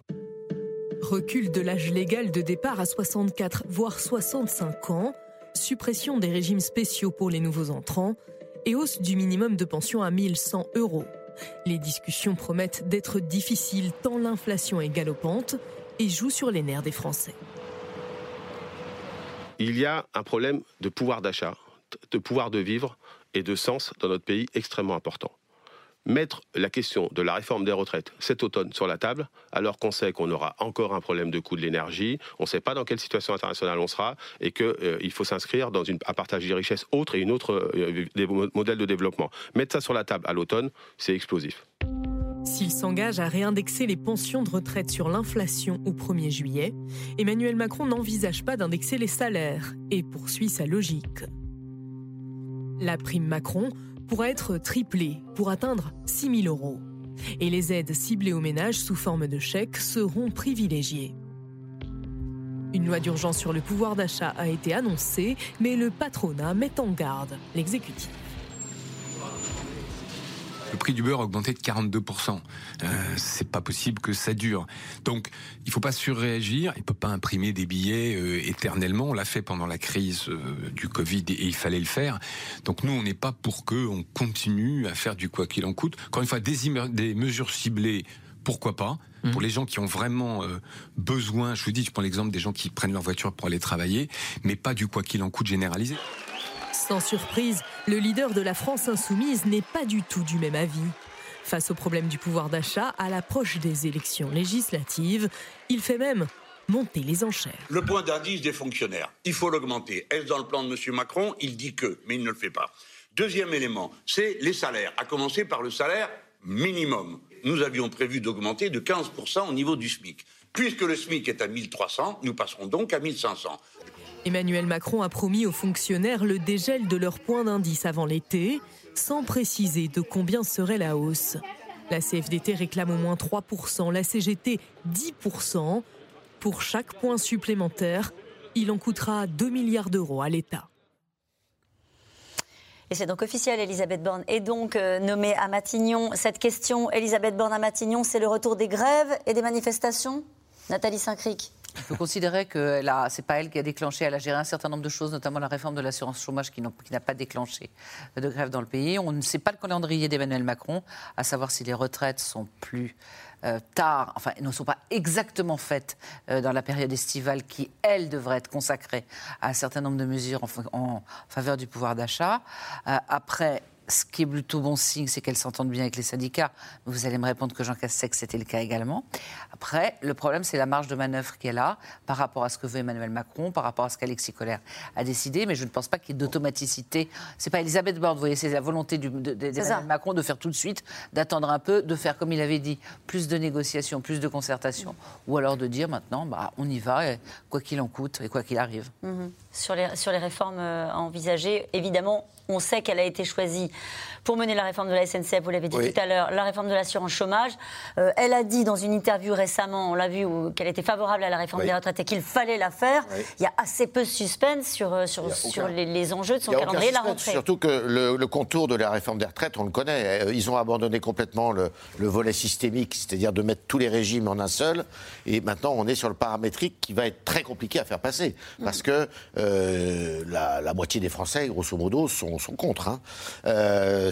Recul de l'âge légal de départ à 64, voire 65 ans, suppression des régimes spéciaux pour les nouveaux entrants et hausse du minimum de pension à 1100 euros. Les discussions promettent d'être difficiles tant l'inflation est galopante et joue sur les nerfs des Français. Il y a un problème de pouvoir d'achat, de pouvoir de vivre et de sens dans notre pays extrêmement important mettre la question de la réforme des retraites cet automne sur la table, alors qu'on sait qu'on aura encore un problème de coût de l'énergie, on ne sait pas dans quelle situation internationale on sera, et qu'il euh, faut s'inscrire dans un partage des richesses autre et une autre euh, des modèles de développement. Mettre ça sur la table à l'automne, c'est explosif. S'il s'engage à réindexer les pensions de retraite sur l'inflation au 1er juillet, Emmanuel Macron n'envisage pas d'indexer les salaires et poursuit sa logique. La prime Macron pourra être triplé pour atteindre 6 000 euros. Et les aides ciblées aux ménages sous forme de chèques seront privilégiées. Une loi d'urgence sur le pouvoir d'achat a été annoncée, mais le patronat met en garde l'exécutif le prix du beurre a augmenté de 42%. Euh, c'est pas possible que ça dure. Donc, il faut pas surréagir. Il peut pas imprimer des billets euh, éternellement. On l'a fait pendant la crise euh, du Covid et il fallait le faire. Donc, nous, on n'est pas pour que on continue à faire du quoi qu'il en coûte. Encore une fois, des, des mesures ciblées pourquoi pas? Mmh. Pour les gens qui ont vraiment euh, besoin, je vous dis, je prends l'exemple des gens qui prennent leur voiture pour aller travailler, mais pas du quoi qu'il en coûte généralisé. Sans surprise, le leader de la France insoumise n'est pas du tout du même avis. Face au problème du pouvoir d'achat à l'approche des élections législatives, il fait même monter les enchères. Le point d'indice des fonctionnaires, il faut l'augmenter. Est-ce dans le plan de M. Macron? Il dit que, mais il ne le fait pas. Deuxième élément, c'est les salaires, à commencer par le salaire minimum. Nous avions prévu d'augmenter de 15% au niveau du SMIC. Puisque le SMIC est à 1300, nous passerons donc à 1500. Emmanuel Macron a promis aux fonctionnaires le dégel de leur point d'indice avant l'été, sans préciser de combien serait la hausse. La CFDT réclame au moins 3%, la CGT 10%. Pour chaque point supplémentaire, il en coûtera 2 milliards d'euros à l'État. Et c'est donc officiel, Elisabeth Borne est donc euh, nommée à Matignon. Cette question, Elisabeth Borne à Matignon, c'est le retour des grèves et des manifestations? Nathalie Saint-Cric il faut considérer que ce n'est pas elle qui a déclenché, elle a géré un certain nombre de choses, notamment la réforme de l'assurance chômage qui n'a pas déclenché de grève dans le pays. On ne sait pas le calendrier d'Emmanuel Macron, à savoir si les retraites sont plus euh, tard, enfin, ne sont pas exactement faites euh, dans la période estivale qui, elle, devrait être consacrée à un certain nombre de mesures en, faveur du pouvoir d'achat. Euh, après, ce qui est plutôt bon signe, c'est qu'elle s'entende bien avec les syndicats. Vous allez me répondre que Jean Castex, c'était le cas également. Après, le problème, c'est la marge de manœuvre qui est là par rapport à ce que veut Emmanuel Macron, par rapport à ce qu'Alexis Collère a décidé. Mais je ne pense pas qu'il y ait d'automaticité. C'est pas Elisabeth Borne, vous voyez, c'est la volonté d'Emmanuel Macron de faire tout de suite, d'attendre un peu, de faire, comme il avait dit, plus de négociations, plus de concertation, ou alors de dire maintenant, bah, on y va, quoi qu'il en coûte et quoi qu'il arrive. Mhm. Sur, les, sur les réformes euh, envisagées, évidemment, on sait qu'elle a été choisie pour mener la réforme de la SNCF, vous l'avez dit tout à l'heure, la réforme de l'assurance chômage. Euh, elle a dit dans une interview récemment, on l'a vu, qu'elle était favorable à la réforme des retraites et qu'il fallait la faire. Il y a assez peu de suspense sur, euh, sur, les, enjeux de son calendrier, la rentrée. Surtout que le, contour de la réforme des retraites, on le connaît. Euh, ils ont abandonné complètement le, volet systémique, c'est-à-dire de mettre tous les régimes en un seul. Et maintenant, on est sur le paramétrique qui va être très compliqué à faire passer. Parce que la, moitié des Français, grosso modo, sont, sont contre. Hein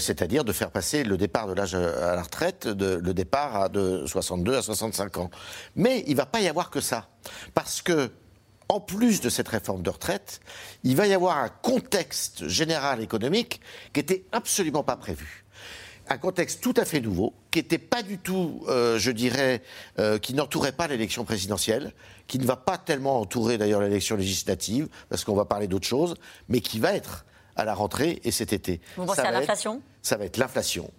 c'est-à-dire de faire passer le départ de l'âge à la retraite, de, le départ à de 62 à 65 ans. Mais il ne va pas y avoir que ça. Parce que, en plus de cette réforme de retraite, il va y avoir un contexte général économique qui n'était absolument pas prévu un contexte tout à fait nouveau, qui n'était pas du tout, euh, je dirais, euh, qui n'entourait pas l'élection présidentielle, qui ne va pas tellement entourer d'ailleurs l'élection législative, parce qu'on va parler d'autre chose, mais qui va être à la rentrée et cet été. Vous pensez Ça à l'inflation? Ça va être l'inflation,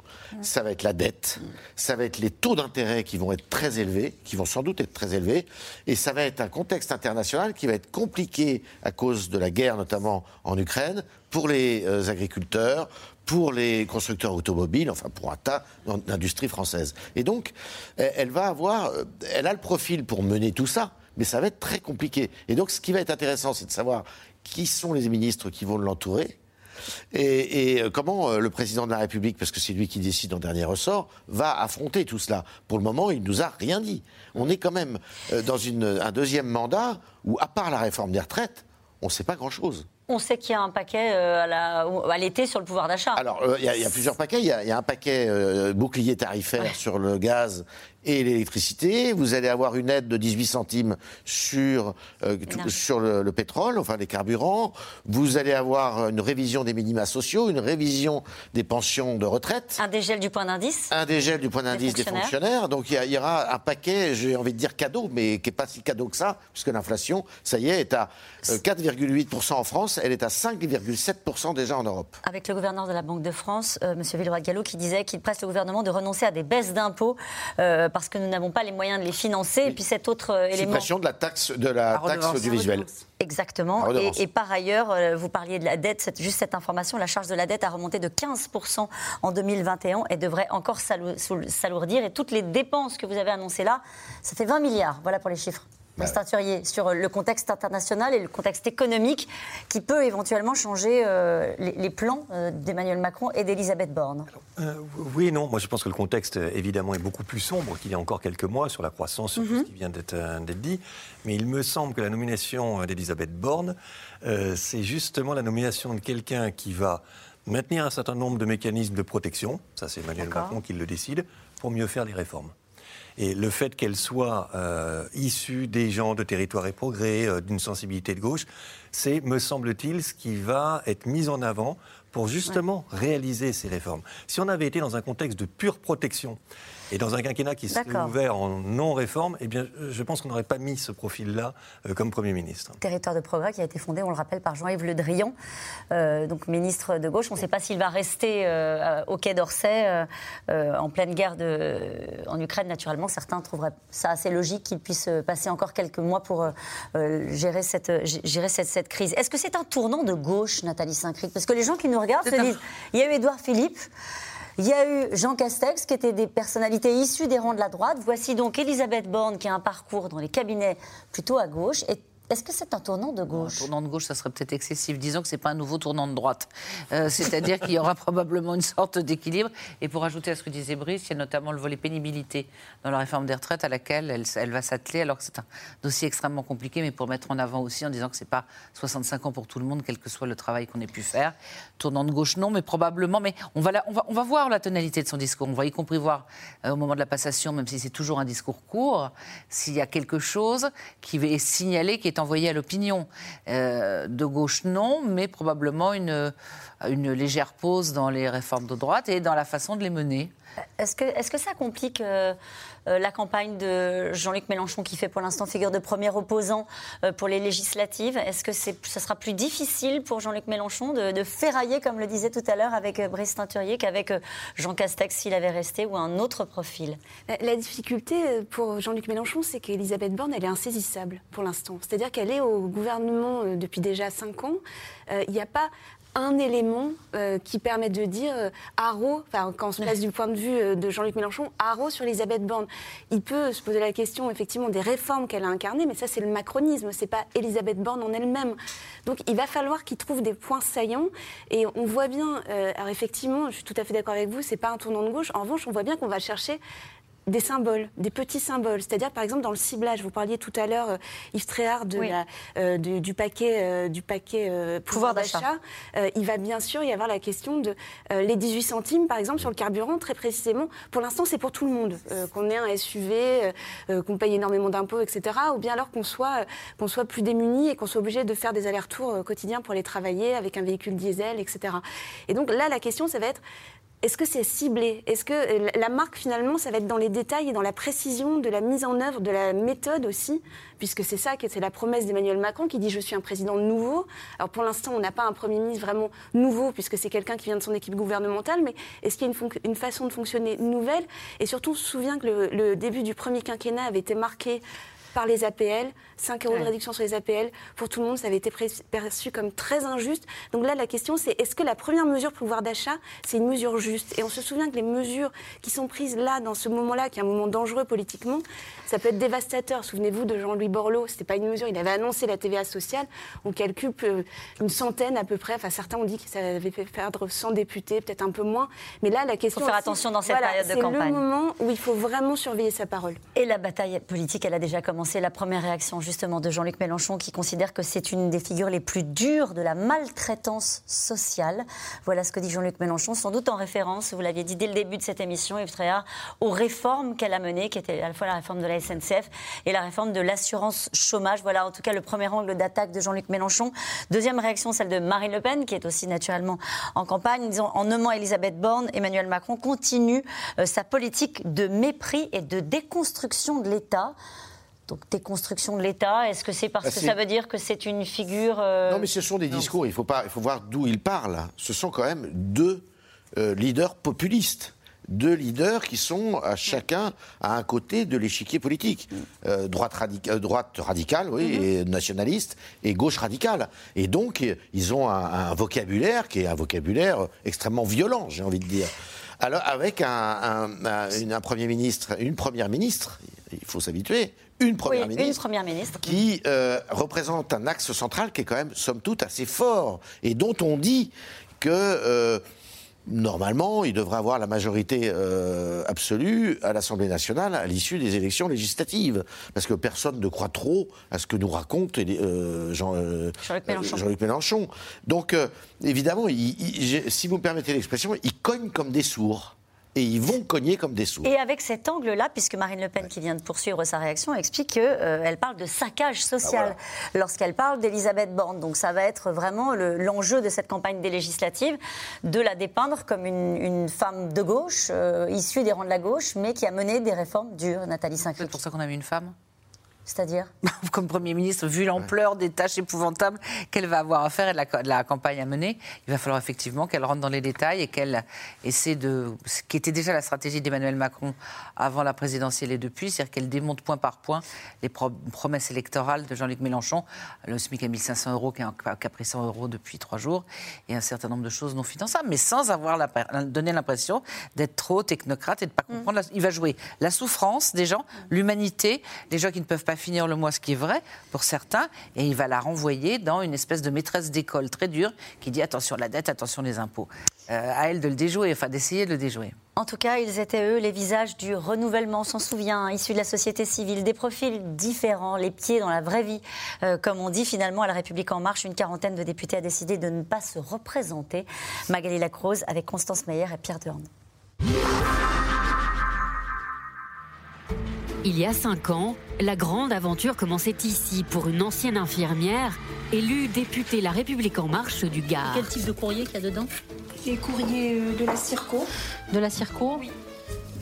ça va être la dette, ça va être les taux d'intérêt qui vont être très élevés, qui vont sans doute être très élevés, et ça va être un contexte international qui va être compliqué à cause de la guerre, notamment en Ukraine, pour les euh, agriculteurs, pour les constructeurs automobiles, enfin pour un tas d'industries françaises. Et donc, elle elle va avoir, euh, elle a le profil pour mener tout ça, mais ça va être très compliqué. Et donc, ce qui va être intéressant, c'est de savoir qui sont les ministres qui vont l'entourer. Et, et, euh, comment euh, le président de la République, parce que c'est lui qui décide en dernier ressort, va affronter tout cela? Pour le moment, il nous a rien dit. On est quand même euh, dans une- un deuxième mandat où, à part la réforme des retraites, on ne sait pas grand-chose. On sait qu'il y a un paquet euh, à l'été sur le pouvoir d'achat. Alors, euh, il y, a- il y a plusieurs paquets. Il y, a- il y a un paquet euh, bouclier tarifaire sur le gaz et l'électricité. Vous allez avoir une aide de 18 centimes sur, euh, tout- sur le, le pétrole, enfin les carburants. Vous allez avoir une révision des minima sociaux, une révision des pensions de retraite. Un dégel du point d'indice. Un dégel du point d'indice des fonctionnaires. fonctionnaires. Donc il y, aura un paquet, j'ai envie de dire cadeau, mais qui n'est pas si cadeau que ça, puisque l'inflation, ça y est, est à euh, 4,8% en France, elle est à 5,7% déjà en Europe. Avec le gouverneur de la Banque de France, euh, M. Villeroy-Gallo, qui disait qu'il presse le gouvernement de renoncer à des baisses d'impôts euh, parce que nous n'avons pas les moyens de les financer. Et puis cet autre euh, élément. Suppression de la taxe, de la La taxe audiovisuelle. Exactement. Et, et par ailleurs, euh, vous parliez de la dette, cette- juste cette information, la charge de la dette a remonté de 15% en 2021 et devrait encore s'alourdir. Et toutes les dépenses que vous avez annoncées là, ça fait 20 milliards. Voilà pour les chiffres. Sur le contexte international et le contexte économique qui peut éventuellement changer euh, les, les plans euh, d'Emmanuel Macron et d'Elisabeth Borne. Euh, oui et non. Moi, je pense que le contexte, euh, évidemment, est beaucoup plus sombre qu'il y a encore quelques mois sur la croissance, sur tout Mhm. ce qui vient d'être euh, dit. Mais il me semble que la nomination euh, d'Elisabeth Borne, euh, c'est justement la nomination de quelqu'un qui va maintenir un certain nombre de mécanismes de protection, ça c'est Emmanuel. Macron qui le décide, pour mieux faire les réformes. Et le fait qu'elle soit euh, issue des gens de territoire et progrès, euh, d'une sensibilité de gauche, c'est, me semble-t-il, ce qui va être mis en avant pour justement réaliser ces réformes. Si on avait été dans un contexte de pure protection et dans un quinquennat qui serait ouvert en non-réforme, eh bien, je pense qu'on n'aurait pas mis ce profil-là euh, comme Premier ministre. Territoire de progrès qui a été fondé, on le rappelle, par Jean-Yves Le Drian, euh, donc ministre de gauche. On ne sait pas s'il va rester euh, au Quai d'Orsay en pleine guerre de, en Ukraine. Naturellement, certains trouveraient ça assez logique qu'il puisse passer encore quelques mois pour gérer, cette, gérer cette, cette crise. Est-ce que c'est un tournant de gauche, Nathalie Saint-Cric? Parce que les gens qui nous regardent se un- disent il y a eu Édouard Philippe. Il y a eu Jean Castex, qui étaient des personnalités issues des rangs de la droite. Voici donc Elisabeth Borne, qui a un parcours dans les cabinets plutôt à gauche. Est-ce que c'est un tournant de gauche? Un tournant de gauche, ça serait peut-être excessif. Disons que ce n'est pas un nouveau tournant de droite. Euh, C'est-à-dire qu'il y aura probablement une sorte d'équilibre. Et pour ajouter à ce que disait Brice, il y a notamment le volet pénibilité dans la réforme des retraites à laquelle elle, elle va s'atteler, alors que c'est un dossier extrêmement compliqué, mais pour mettre en avant aussi en disant que ce n'est pas 65 ans pour tout le monde, quel que soit le travail qu'on ait pu faire. Tournant de gauche, non, mais probablement. Mais on va, la- on va, on va voir la tonalité de son discours. On va y compris voir euh, au moment de la passation, même si c'est toujours un discours court, s'il y a quelque chose qui est signalé, qui est envoyé à l'opinion. Euh, de gauche, non, mais probablement une, une légère pause dans les réformes de droite et dans la façon de les mener. Est-ce que, est que ça complique euh, euh, la campagne de Jean-Luc Mélenchon, qui fait pour l'instant figure de premier opposant euh, pour les législatives? Est-ce que ce sera plus difficile pour Jean-Luc Mélenchon de, ferrailler, comme le disait tout à l'heure, avec Brice Teinturier, qu'avec Jean Castex s'il avait resté, ou un autre profil? La, difficulté pour Jean-Luc Mélenchon, c'est qu'Elisabeth Borne, elle est insaisissable pour l'instant. C'est-à-dire qu'elle est au gouvernement depuis déjà cinq ans. Il n'y a pas un élément euh, qui permet de dire euh, haro, enfin, quand on se place du point de vue euh, de Jean-Luc Mélenchon, haro sur Elisabeth Borne. Il peut se poser la question effectivement des réformes qu'elle a incarnées, mais ça c'est le macronisme, c'est pas Elisabeth Borne en elle-même. Donc il va falloir qu'il trouve des points saillants et on voit bien, euh, alors effectivement, je suis tout à fait d'accord avec vous, c'est pas un tournant de gauche. En revanche, on voit bien qu'on va chercher des symboles, des petits symboles. C'est-à-dire, par exemple, dans le ciblage, vous parliez tout à l'heure, euh, Yves Tréhard, de Oui. la- euh, du, du paquet, euh, du paquet euh, pouvoir, Pouvoir d'achat. il va bien sûr y avoir la question de les 18 centimes, par exemple, sur le carburant, très précisément. Pour l'instant, c'est pour tout le monde. Qu'on ait un SUV, qu'on paye énormément d'impôts, etc. Ou bien alors qu'on soit, qu'on soit plus démunis et qu'on soit obligé de faire des allers-retours quotidiens pour aller travailler avec un véhicule diesel, etc. Et donc là, la question, ça va être est-ce que c'est ciblé? Est-ce que euh, la marque, finalement, ça va être dans les détails et dans la précision de la mise en œuvre, de la méthode aussi? Puisque c'est ça, que c'est la promesse d'Emmanuel Macron qui dit Je suis un président nouveau. Alors pour l'instant, on n'a pas un Premier ministre vraiment nouveau, puisque c'est quelqu'un qui vient de son équipe gouvernementale, mais est-ce qu'il y a une, façon de fonctionner nouvelle? Et surtout, on se souvient que le début du premier quinquennat avait été marqué par les APL, 5 euros de réduction sur les APL pour tout le monde, ça avait été perçu comme très injuste. Donc là, la question, c'est est-ce que la première mesure pouvoir d'achat, c'est une mesure juste? Et on se souvient que les mesures qui sont prises là, dans ce moment-là, qui est un moment dangereux politiquement, ça peut être dévastateur. Souvenez-vous de Jean-Louis Borloo, c'était pas une mesure, il avait annoncé la TVA sociale. On calcule une centaine à peu près. Enfin, certains ont dit que ça avait fait perdre 100 députés, peut-être un peu moins. Mais là, la question. Il faut faire attention dans cette période de campagne. C'est le moment où il faut vraiment surveiller sa parole. Et la bataille politique, elle a déjà commencé la première réaction justement de Jean-Luc Mélenchon qui considère que c'est une des figures les plus dures de la maltraitance sociale. Voilà ce que dit Jean-Luc Mélenchon, sans doute en référence, vous l'aviez dit dès le début de cette émission, Yves aux réformes qu'elle a menées, qui étaient à la fois la réforme de la SNCF et la réforme de l'assurance chômage. Voilà en tout cas le premier angle d'attaque de Jean-Luc Mélenchon. Deuxième réaction, celle de Marine Le Pen, qui est aussi naturellement en campagne. Disons, en nommant Elisabeth Borne, Emmanuel Macron continue euh, sa politique de mépris et de déconstruction de l'État. Donc déconstruction de l'État, est-ce que c'est parce bah, que ça veut dire que c'est une figure... Euh, non mais ce sont des discours, il faut, pas, il faut voir d'où ils parlent. Ce sont quand même deux euh, leaders populistes deux leaders qui sont à chacun à un côté de l'échiquier politique. Euh, droite, droite, radicale, oui, mm-hmm. et nationaliste, et gauche radicale. Et donc, ils ont un, vocabulaire qui est un vocabulaire extrêmement violent, j'ai envie de dire. Alors, avec un, un, Premier ministre, une Première ministre, il faut s'habituer, une première, ministre, qui euh, représente un axe central qui est quand même, somme toute, assez fort et dont on dit que. Euh, normalement, il devrait avoir la majorité euh, absolue à l'Assemblée nationale à l'issue des élections législatives. Parce que personne ne croit trop à ce que nous raconte Jean-Luc Mélenchon. Donc, évidemment, si vous me permettez l'expression, il cogne comme des sourds et ils vont cogner comme des sourds. Et avec cet angle-là, puisque Marine Le Pen, qui vient de poursuivre sa réaction, explique qu'elle euh, parle de saccage social ah, lorsqu'elle parle d'Elisabeth Borne. Donc ça va être vraiment l'enjeu de cette campagne des législatives, de la dépeindre comme une, femme de gauche, euh, issue des rangs de la gauche, mais qui a mené des réformes dures, Nathalie Saint-Clair. C'est pour ça qu'on a mis une femme? C'est-à-dire Comme Premier ministre, vu l'ampleur des tâches épouvantables qu'elle va avoir à faire et de la, campagne à mener, il va falloir effectivement qu'elle rentre dans les détails et qu'elle essaie de. Ce qui était déjà la stratégie d'Emmanuel Macron avant la présidentielle et depuis, c'est-à-dire qu'elle démonte point par point les promesses électorales de Jean-Luc Mélenchon. Le SMIC à 1500 euros, qui a, pris 100 euros depuis trois jours, et un certain nombre de choses non finançables, mais sans avoir la, donné l'impression d'être trop technocrate et de ne pas mm. comprendre. Il va jouer la souffrance des gens, l'humanité, les gens qui ne peuvent pas finir le mois, ce qui est vrai pour certains, et il va la renvoyer dans une espèce de maîtresse d'école très dure qui dit attention la dette, attention les impôts. Euh, à elle de le déjouer, enfin d'essayer de le déjouer. En tout cas, ils étaient eux les visages du renouvellement, s'en souvient, issus de la société civile, des profils différents, les pieds dans la vraie vie. Euh, comme on dit finalement à la République en marche, une quarantaine de députés a décidé de ne pas se représenter. Magali Lacrose avec Constance Meyer et Pierre Durand. Il y a cinq ans, la grande aventure commençait ici pour une ancienne infirmière, élue députée La République En Marche du Gard. Quel type de courrier qu'il y a dedans Les courriers euh, de la Circo. De la Circo Oui.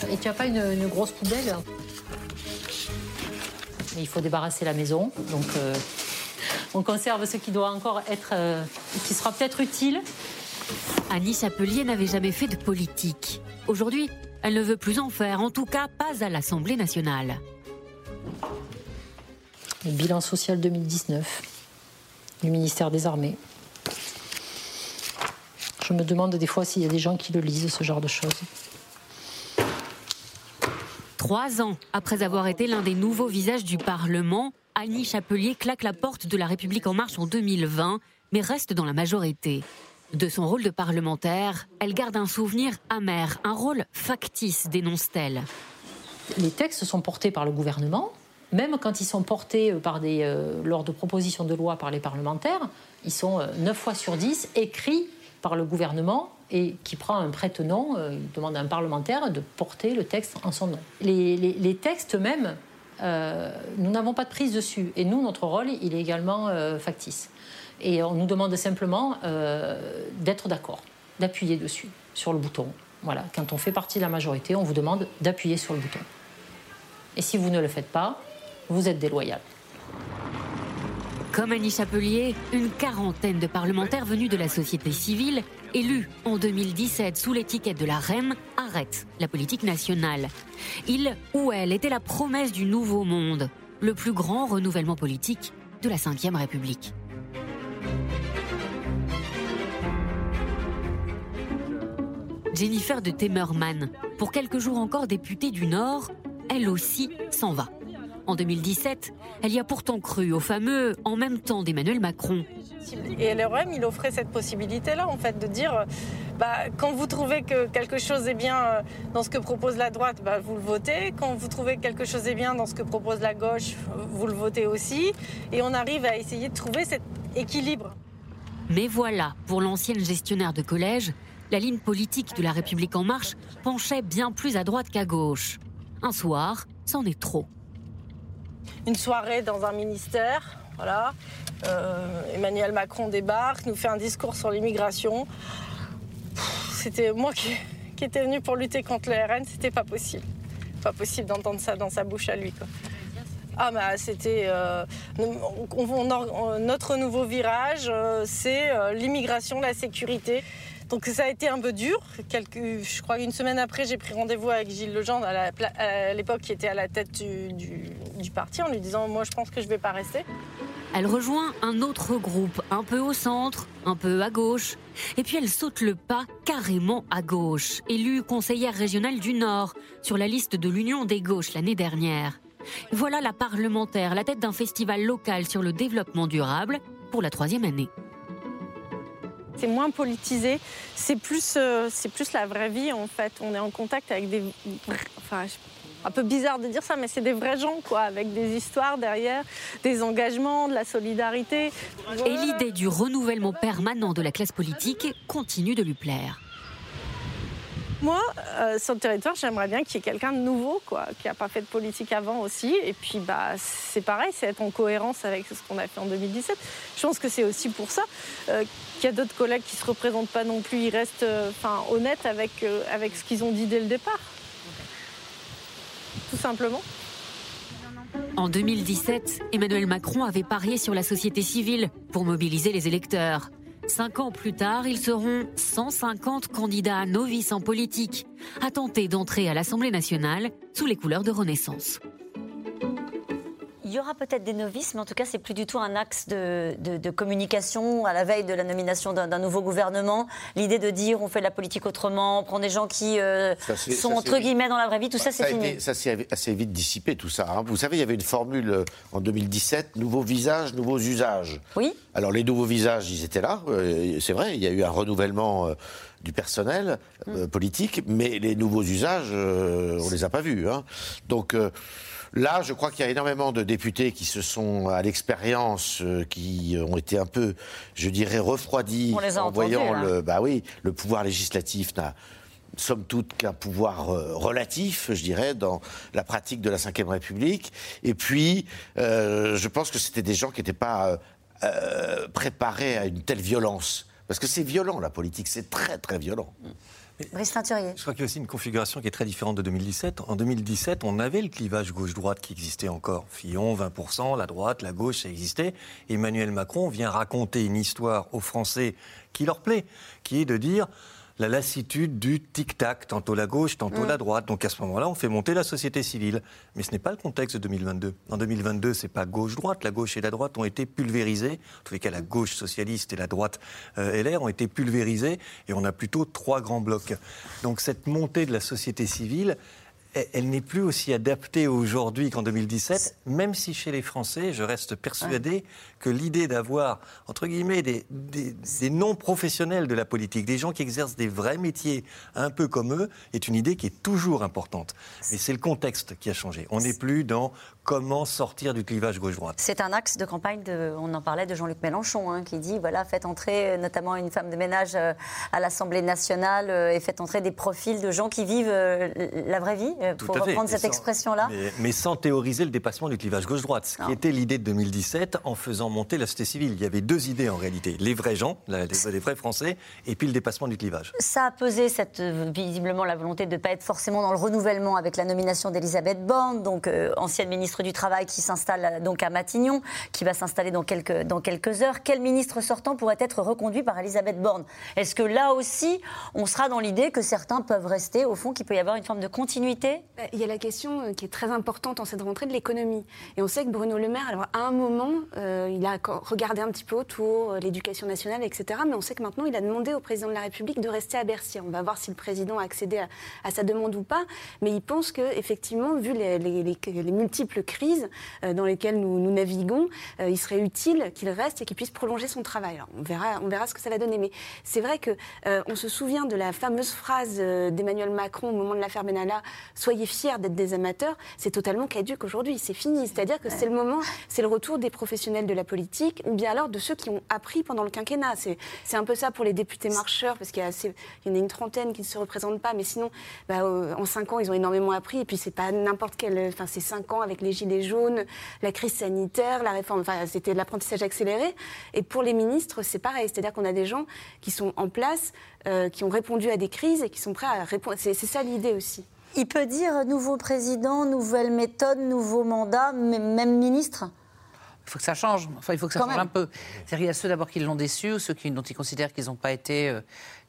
Et tu n'as pas une, grosse poubelle Il faut débarrasser la maison, donc euh, on conserve ce qui doit encore être, euh, qui sera peut-être utile. Annie Chapelier n'avait jamais fait de politique. Aujourd'hui, elle ne veut plus en faire, en tout cas pas à l'Assemblée nationale. Le bilan social 2019 du ministère des Armées. Je me demande des fois s'il y a des gens qui le lisent, ce genre de choses. Trois ans après avoir été l'un des nouveaux visages du Parlement, Annie Chapelier claque la porte de la République en marche en 2020, mais reste dans la majorité. De son rôle de parlementaire, elle garde un souvenir amer, un rôle factice, dénonce-t-elle. Les textes sont portés par le gouvernement, même quand ils sont portés euh, euh, lors de propositions de loi par les parlementaires, ils sont 9 euh, fois sur 10 écrits par le gouvernement et qui prend un prête-nom, il demande à un parlementaire de porter le texte en son nom. Les, textes même, nous n'avons pas de prise dessus. Et nous, notre rôle, il est également factice. Et on nous demande simplement euh, d'être d'accord, d'appuyer dessus, sur le bouton. Voilà, quand on fait partie de la majorité, on vous demande d'appuyer sur le bouton. Et si vous ne le faites pas, vous êtes déloyal. Comme Annie Chapelier, une quarantaine de parlementaires venus de la société civile, élus en 2017 sous l'étiquette de la REM, arrêtent la politique nationale. Il ou elle était la promesse du nouveau monde, le plus grand renouvellement politique de la Ve République. Jennifer de Temerman, pour quelques jours encore députée du Nord, elle aussi s'en va. En 2017, elle y a pourtant cru au fameux en même temps d'Emmanuel Macron. Et LREM, il offrait cette possibilité-là, en fait, de dire bah, quand vous trouvez que quelque chose est bien euh, dans ce que propose la droite, bah, vous le votez. Quand vous trouvez que quelque chose est bien dans ce que propose la gauche, vous le votez aussi. Et on arrive à essayer de trouver cet équilibre. Mais voilà, pour l'ancienne gestionnaire de collège, la ligne politique de la République en marche penchait bien plus à droite qu'à gauche. Un soir, c'en est trop. Une soirée dans un ministère, voilà. Euh, Emmanuel Macron débarque, nous fait un discours sur l'immigration. C'était moi qui, qui était venu pour lutter contre le RN, c'était pas possible. Pas possible d'entendre ça dans sa bouche à lui. Ah bah euh, notre nouveau virage, euh, c'est l'immigration, la sécurité. Donc ça a été un peu dur. Je crois qu'une semaine après, j'ai pris rendez-vous avec Gilles Legendre, à l'époque qui était à la tête du, du, parti, en lui disant moi je pense que je vais pas rester. Elle rejoint un autre groupe, un peu au centre, un peu à gauche. Et puis elle saute le pas carrément à gauche, élue conseillère régionale du Nord, sur la liste de l'Union des gauches l'année dernière. Voilà la parlementaire, la tête d'un festival local sur le développement durable pour la troisième année. C'est moins politisé, c'est plus, euh, plus la vraie vie en fait. On est en contact avec des. Enfin, un peu bizarre de dire ça, mais c'est des vrais gens, quoi, avec des histoires derrière, des engagements, de la solidarité. Et l'idée du renouvellement permanent de la classe politique continue de lui plaire. Moi, euh, sur le territoire, j'aimerais bien qu'il y ait quelqu'un de nouveau, quoi, qui n'a pas fait de politique avant aussi. Et puis, bah, c'est pareil, c'est être en cohérence avec ce qu'on a fait en 2017. Je pense que c'est aussi pour ça euh, qu'il y a d'autres collègues qui ne se représentent pas non plus. Ils restent euh, honnêtes avec, avec ce qu'ils ont dit dès le départ. Tout simplement. En 2017, Emmanuel Macron avait parié sur la société civile pour mobiliser les électeurs. Cinq ans plus tard, ils seront 150 candidats novices en politique à tenter d'entrer à l'Assemblée nationale sous les couleurs de Renaissance. Il y aura peut-être des novices, mais en tout cas, c'est plus du tout un axe de, de, de communication à la veille de la nomination d'un nouveau gouvernement. L'idée de dire on fait de la politique autrement, on prend des gens qui euh, sont entre guillemets dans la vraie vie, tout ça, c'est fini. Été, ça s'est assez vite dissipé, tout ça. Hein. Vous savez, il y avait une formule euh, en 2017 nouveaux visages, nouveaux usages. Oui. Alors, les nouveaux visages, ils étaient là. Euh, c'est vrai, il y a eu un renouvellement. Du personnel euh, politique, mais les nouveaux usages, euh, on les a pas vus. Hein. Donc euh, là, je crois qu'il y a énormément de députés qui se sont à l'expérience, euh, qui ont été un peu, je dirais, refroidis en entendus, voyant là. le, bah oui, le pouvoir législatif n'a somme toute qu'un pouvoir euh, relatif, je dirais, dans la pratique de la Ve République. Et puis, euh, je pense que c'était des gens qui n'étaient pas euh, préparés à une telle violence. Parce que c'est violent, la politique, c'est très très violent. Brice Teinturier. Je crois qu'il y a aussi une configuration qui est très différente de 2017. En 2017, on avait le clivage gauche-droite qui existait encore. Fillon, 20%, la droite, la gauche, ça existait. Emmanuel Macron vient raconter une histoire aux Français qui leur plaît, qui est de dire la lassitude du tic-tac, tantôt la gauche, tantôt Mm. la droite. Donc à ce moment-là, on fait monter la société civile. Mais ce n'est pas le contexte de 2022. En 2022, c'est pas gauche-droite. La gauche et la droite ont été pulvérisées. En tous les cas, la gauche socialiste et la droite euh, LR ont été pulvérisées. Et on a plutôt trois grands blocs. Donc cette montée de la société civile, elle, n'est plus aussi adaptée aujourd'hui qu'en 2017, même si chez les Français, je reste persuadé que l'idée d'avoir, entre guillemets, des, des- des non-professionnels de la politique, des gens qui exercent des vrais métiers un peu comme eux, est une idée qui est toujours importante. Mais c'est le contexte qui a changé. On n'est plus dans comment sortir du clivage gauche-droite. C'est un axe de campagne, de, on en parlait de Jean-Luc Mélenchon, hein, qui dit voilà, faites entrer euh, notamment une femme de ménage euh, à l'Assemblée nationale euh, et faites entrer des profils de gens qui vivent la vraie vie, pour reprendre cette expression-là. Mais, sans théoriser le dépassement du clivage gauche-droite, ce qui était l'idée de 2017 en faisant monter la société civile. Il y avait deux idées en réalité les vrais gens, les, les vrais Français, et puis le dépassement du clivage. Ça a pesé cette, visiblement la volonté de ne pas être forcément dans le renouvellement avec la nomination d'Elisabeth Borne, donc ancienne ministre du Travail qui s'installe euh, donc à Matignon, qui va s'installer dans quelques, heures. Quel ministre sortant pourrait être reconduit par Elisabeth Borne? Est-ce que là aussi, on sera dans l'idée que certains peuvent rester, au fond, qu'il peut y avoir une forme de continuité? Bah, Il y a la question euh, qui est très importante en cette rentrée de l'économie. Et on sait que Bruno Le Maire, alors à un moment, euh, il a regardé un petit peu autour, l'éducation nationale, etc. Mais on sait que maintenant, il a demandé au président de la République de rester à Bercy. On va voir si le président a accédé à, sa demande ou pas. Mais il pense qu'effectivement, vu les, les, les multiples crise euh, dans lesquelles nous, naviguons, euh, il serait utile qu'il reste et qu'il puisse prolonger son travail. on verra, on verra ce que ça va donner. Mais c'est vrai que euh, on se souvient de la fameuse phrase d'Emmanuel Macron au moment de l'affaire Benalla "Soyez fiers d'être des amateurs". C'est totalement caduque aujourd'hui. C'est fini. C'est-à-dire que c'est le moment, c'est le retour des professionnels de la politique ou bien alors de ceux qui ont appris pendant le quinquennat. C'est un peu ça pour les députés marcheurs parce qu'il y, y, en a une trentaine qui ne se représentent pas, mais sinon, bah, en cinq ans, ils ont énormément appris. Et puis c'est pas n'importe quel, enfin c'est cinq ans avec les gilets jaunes, la crise sanitaire, la réforme, enfin, c'était l'apprentissage accéléré. Et pour les ministres, c'est pareil. C'est-à-dire qu'on a des gens qui sont en place, euh, qui ont répondu à des crises et qui sont prêts à répondre. C'est ça l'idée aussi. Il peut dire nouveau président, nouvelle méthode, nouveau mandat, même ministre? Il faut que ça change. Enfin, il faut que ça change un peu. C'est-à-dire qu'il y a ceux d'abord qui l'ont déçu, ceux qui, dont ils considèrent qu'ils n'ont pas été euh,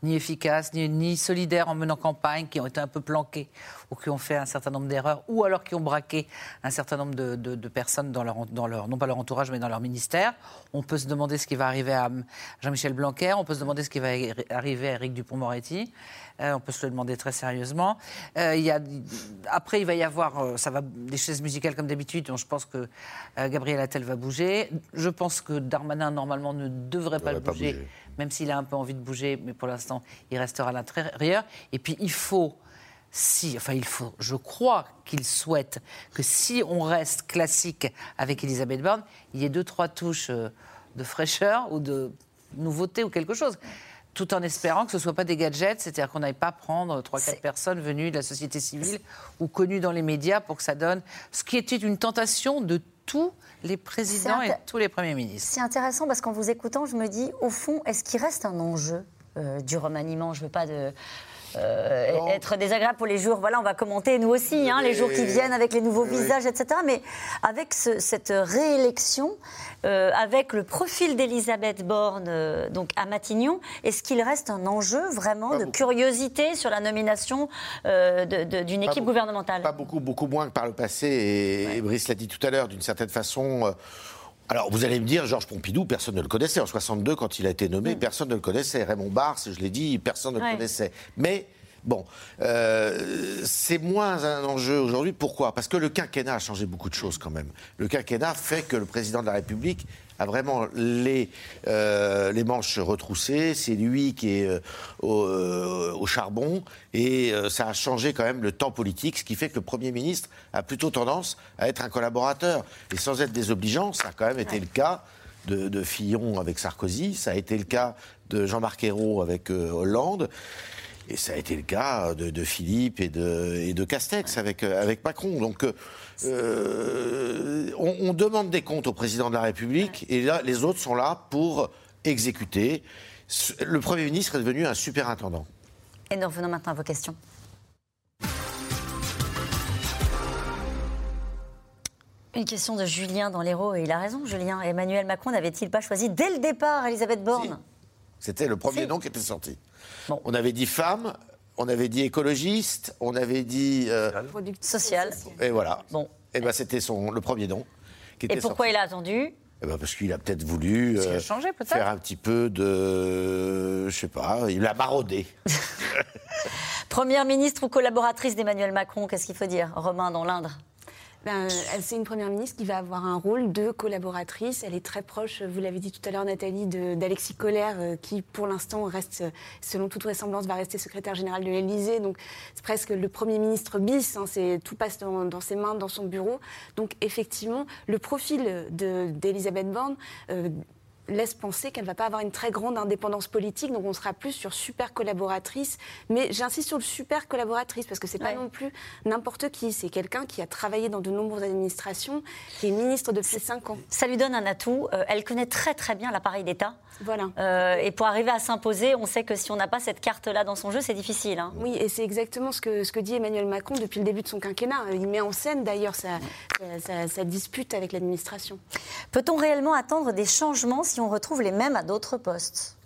ni efficaces, ni, ni, solidaires en menant campagne, qui ont été un peu planqués ou qui ont fait un certain nombre d'erreurs, ou alors qui ont braqué un certain nombre de, de, personnes dans leur, dans leur, non pas leur entourage, mais dans leur ministère. On peut se demander ce qui va arriver à Jean-Michel Blanquer, on peut se demander ce qui va arriver à Éric Dupont-Moretti. Euh, on peut se le demander très sérieusement. Euh, il y a, après, il va y avoir euh, ça va, des chaises musicales comme d'habitude. Donc je pense que Gabriel Attal va bouger. Je pense que Darmanin, normalement, ne devrait pas, bouger même s'il a un peu envie de bouger, mais pour l'instant, il restera à l'intérieur. Et puis, il faut, si, enfin, il faut, je crois qu'il souhaite que si on reste classique avec Elisabeth Borne, il y ait deux, trois touches euh, de fraîcheur ou de nouveauté ou quelque chose tout en espérant que ce ne soit pas des gadgets, c'est-à-dire qu'on n'aille pas prendre trois, quatre personnes venues de la société civile ou connues dans les médias pour que ça donne ce qui était une tentation de tous les présidents et tous les premiers ministres. C'est intéressant parce qu'en vous écoutant, je me dis, au fond, est-ce qu'il reste un enjeu euh, du remaniement? Je ne veux pas de euh, être désagréable pour les jours. Voilà, on va commenter nous aussi, hein, les jours qui viennent avec les nouveaux visages, etc. Mais avec cette réélection, euh, avec le profil d'Elisabeth Borne euh, donc à Matignon, est-ce qu'il reste un enjeu vraiment de curiosité sur la nomination d'une équipe gouvernementale? Pas beaucoup, beaucoup moins que par le passé. Et, Brice l'a dit tout à l'heure, d'une certaine façon. Alors, vous allez me dire, Georges Pompidou, personne ne le connaissait. En 62, quand il a été nommé, mm. personne ne le connaissait. Raymond Barre, je l'ai dit, personne ne le connaissait. Mais Bon, euh, c'est moins un enjeu aujourd'hui. Pourquoi? Parce que le quinquennat a changé beaucoup de choses quand même. Le quinquennat fait que le président de la République a vraiment les, euh, manches retroussées. C'est lui qui est euh, au, charbon. Et ça a changé quand même le temps politique, ce qui fait que le Premier ministre a plutôt tendance à être un collaborateur. Et sans être désobligeant, ça a quand même été le cas de, de, Fillon avec Sarkozy, ça a été le cas de Jean-Marc Ayrault avec Hollande. Et ça a été le cas de, Philippe et de, et de Castex avec, avec Macron. Donc, euh, on, demande des comptes au président de la République et là, les autres sont là pour exécuter. Le Premier ministre est devenu un superintendant. Et nous revenons maintenant à vos questions. Une question de Julien dans l'Hérault, et il a raison, Julien. Emmanuel Macron n'avait-il pas choisi dès le départ Elisabeth Borne? C'était le premier nom qui était sorti. On avait dit femme, on avait dit écologiste, on avait dit. Euh, Social. Et voilà. Bon. Et ben c'était son le premier nom. et pourquoi il a attendu? Eh ben parce qu'il a peut-être voulu euh, faire un petit peu de, je sais pas, il a maraudé. Première ministre ou collaboratrice d'Emmanuel Macron, qu'est-ce qu'il faut dire? Romain dans l'Indre ben, c'est une première ministre qui va avoir un rôle de collaboratrice. Elle est très proche, vous l'avez dit tout à l'heure, Nathalie, d'Alexis Collère, euh, qui pour l'instant reste, selon toute vraisemblance, va rester secrétaire général de l'Élysée. Donc c'est presque le Premier ministre bis. Hein, tout passe dans, ses mains, dans son bureau. Donc effectivement, le profil d'Elisabeth Borne euh, laisse penser qu'elle ne va pas avoir une très grande indépendance politique, donc on sera plus sur super collaboratrice. Mais j'insiste sur le super collaboratrice parce que c'est pas non plus n'importe qui. C'est quelqu'un qui a travaillé dans de nombreuses administrations, qui est ministre depuis 5 ans. Ça lui donne un atout. Euh, elle connaît très très bien l'appareil d'État. Voilà. Euh, et pour arriver à s'imposer, on sait que si on n'a pas cette carte-là dans son jeu, c'est difficile. Hein. Oui, et c'est exactement ce que, ce que dit Emmanuel Macron depuis le début de son quinquennat. Il met en scène d'ailleurs sa, sa dispute avec l'administration. Peut-on réellement attendre des changements si on retrouve les mêmes à d'autres postes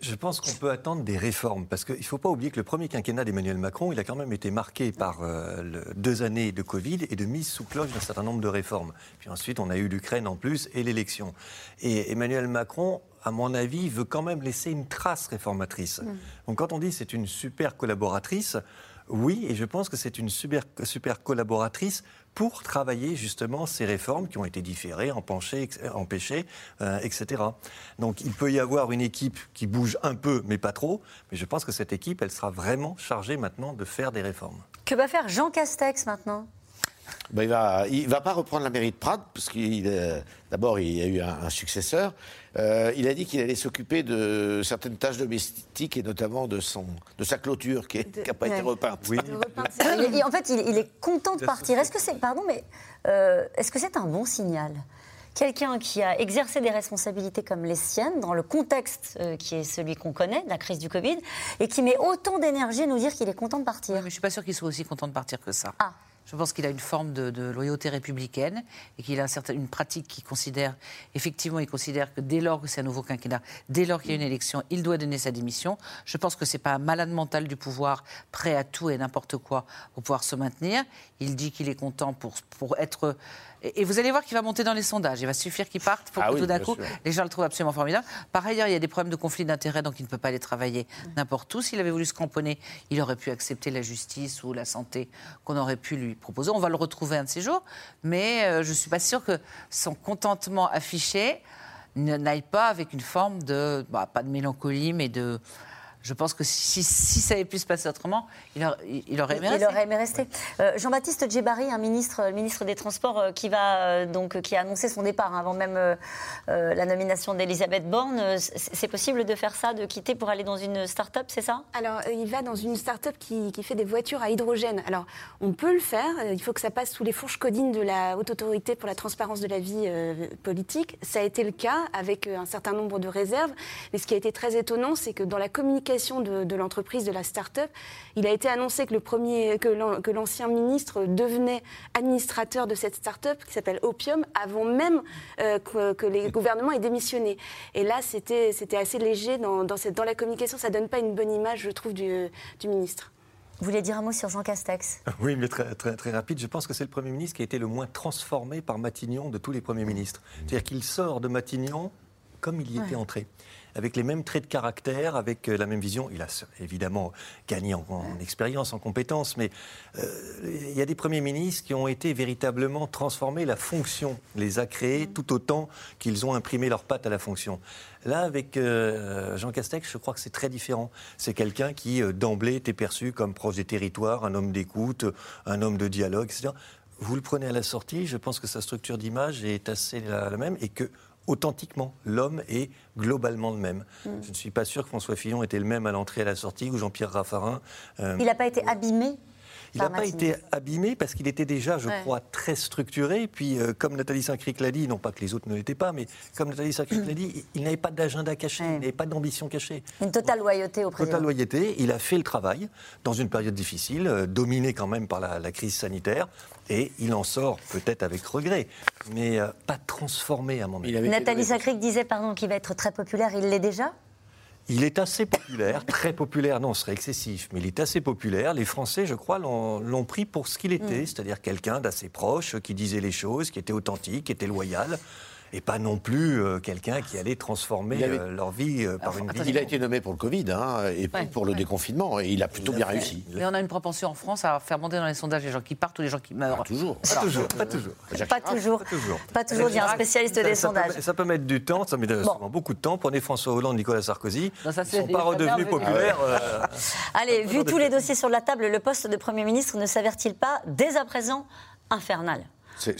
je pense qu'on peut attendre des réformes, parce qu'il ne faut pas oublier que le premier quinquennat d'Emmanuel Macron, il a quand même été marqué par euh, deux années de Covid et de mise sous cloche d'un certain nombre de réformes. Puis ensuite, on a eu l'Ukraine en plus et l'élection. Et Emmanuel Macron, à mon avis, veut quand même laisser une trace réformatrice. Mm. Donc quand on dit c'est une super collaboratrice, oui, et je pense que c'est une super, super collaboratrice pour travailler justement ces réformes qui ont été différées, empêchées, euh, etc. Donc il peut y avoir une équipe qui bouge un peu, mais pas trop. Mais je pense que cette équipe, elle sera vraiment chargée maintenant de faire des réformes. Que va faire Jean Castex maintenant? Ben, il va, il va pas reprendre la mairie de Prades, parce qu'il d'abord il y a eu un, successeur. Euh, il a dit qu'il allait s'occuper de certaines tâches domestiques et notamment de son, de sa clôture qui n'a pas été repeinte. Oui. en fait, il, est content de partir. Est-ce que c'est, pardon, mais euh, est-ce que c'est un bon signal? Quelqu'un qui a exercé des responsabilités comme les siennes dans le contexte euh, qui est celui qu'on connaît, la crise du Covid, et qui met autant d'énergie à nous dire qu'il est content de partir? mais je ne suis pas sûr qu'il soit aussi content de partir que ça. Ah. Je pense qu'il a une forme de, loyauté républicaine et qu'il a une pratique qui considère, effectivement, il considère que dès lors que c'est un nouveau quinquennat, dès lors qu'il y a une élection, il doit donner sa démission. Je pense que ce n'est pas un malade mental du pouvoir, prêt à tout et n'importe quoi pour pouvoir se maintenir. Il dit qu'il est content pour, pour être et, vous allez voir qu'il va monter dans les sondages. Il va suffire qu'il parte pour ah que tout d'un coup, les gens le trouvent absolument formidable. Par ailleurs, il y a des problèmes de conflit d'intérêts, donc il ne peut pas aller travailler n'importe où. S'il avait voulu se cramponner, il aurait pu accepter la justice ou la santé qu'on aurait pu lui proposer. On va le retrouver un de ces jours. Mais euh, je ne suis pas sûre que son contentement affiché n'aille pas avec une forme de, bah, pas de mélancolie, mais de je pense que si, ça avait pu se passer autrement, il, aurait aimé rester. Il aurait aimé rester. Euh, Jean-Baptiste Djebari, un ministre, ministre des Transports, euh, qui, va, euh, donc, qui a annoncé son départ hein, avant même la nomination d'Elisabeth Borne. C'est possible de faire ça, de quitter pour aller dans une start-up, c'est ça? Alors, il va dans une start-up qui, qui, fait des voitures à hydrogène. Alors, on peut le faire. Il faut que ça passe sous les fourches codines de la Haute Autorité pour la transparence de la vie politique. Ça a été le cas avec un certain nombre de réserves. Mais ce qui a été très étonnant, c'est que dans la communication de, l'entreprise, de la start-up, il a été annoncé que, le premier, que l'ancien ministre devenait administrateur de cette start-up qui s'appelle Opium avant même euh, que, les gouvernements aient démissionné. Et là, c'était assez léger dans, dans, cette, dans la communication. Ça donne pas une bonne image, je trouve, du, du ministre. Vous voulez dire un mot sur Jean Castex? Oui, mais très, très, très rapide. Je pense que c'est le Premier ministre qui a été le moins transformé par Matignon de tous les Premiers ministres. C'est-à-dire qu'il sort de Matignon comme il y était entré avec les mêmes traits de caractère, avec euh, la même vision. Il a évidemment gagné en, expérience, en compétences, mais euh, il y a des premiers ministres qui ont été véritablement transformés. La fonction les a créés tout autant qu'ils ont imprimé leurs pattes à la fonction. Là, avec euh, Jean Castex, je crois que c'est très différent. C'est quelqu'un qui, d'emblée, était perçu comme proche des territoires, un homme d'écoute, un homme de dialogue, etc. Vous le prenez à la sortie, je pense que sa structure d'image est assez la même et que authentiquement. L'homme est globalement le même. Mm. Je ne suis pas sûr que François Fillon était le même à l'entrée et à la sortie ou Jean-Pierre Raffarin. Euh, Il n'a pas été abîmé il n'a pas été abîmé parce qu'il était déjà, je crois, très structuré. Puis, euh, comme Nathalie Saint-Cric l'a dit, non pas que les autres ne l'étaient pas, mais comme Nathalie Saint-Cric l'a dit, il n'avait pas d'agenda caché, il n'avait pas d'ambition cachée. Une totale loyauté au président. Totale loyauté. Il a fait le travail dans une période difficile, euh, dominée quand même par la, crise sanitaire. Et il en sort peut-être avec regret, mais euh, pas transformé à mon avis. Nathalie Saint-Cric disait pardon qu'il va être très populaire. Il l'est déjà? Il est assez populaire, très populaire, non, ce serait excessif, mais il est assez populaire. Les Français, je crois, l'ont pris pour ce qu'il était, mm. c'est-à-dire quelqu'un d'assez proche, qui disait les choses, qui était authentique, qui était loyal. Et pas non plus euh, quelqu'un qui allait transformer Il avait- euh, leur vie euh, par une vie. Il a été nommé pour le Covid hein, et Ouais, pour le ouais. déconfinement et il a plutôt bien réussi. Mais on a une propension en France à faire monter dans les sondages les gens qui partent ou les gens qui meurent. toujours. Pas toujours, pas toujours. Pas toujours. Pas toujours, dit un spécialiste Ça- des ça peut- sondages. ça peut mettre du temps, ça met souvent beaucoup de temps. Prenez François Hollande, Nicolas Sarkozy. ça, ils ne sont pas des redevenus populaires. Ah Allez, Toujours vu des tous les dossiers sur la table, le poste de Premier ministre ne s'avère-t-il pas dès à présent infernal?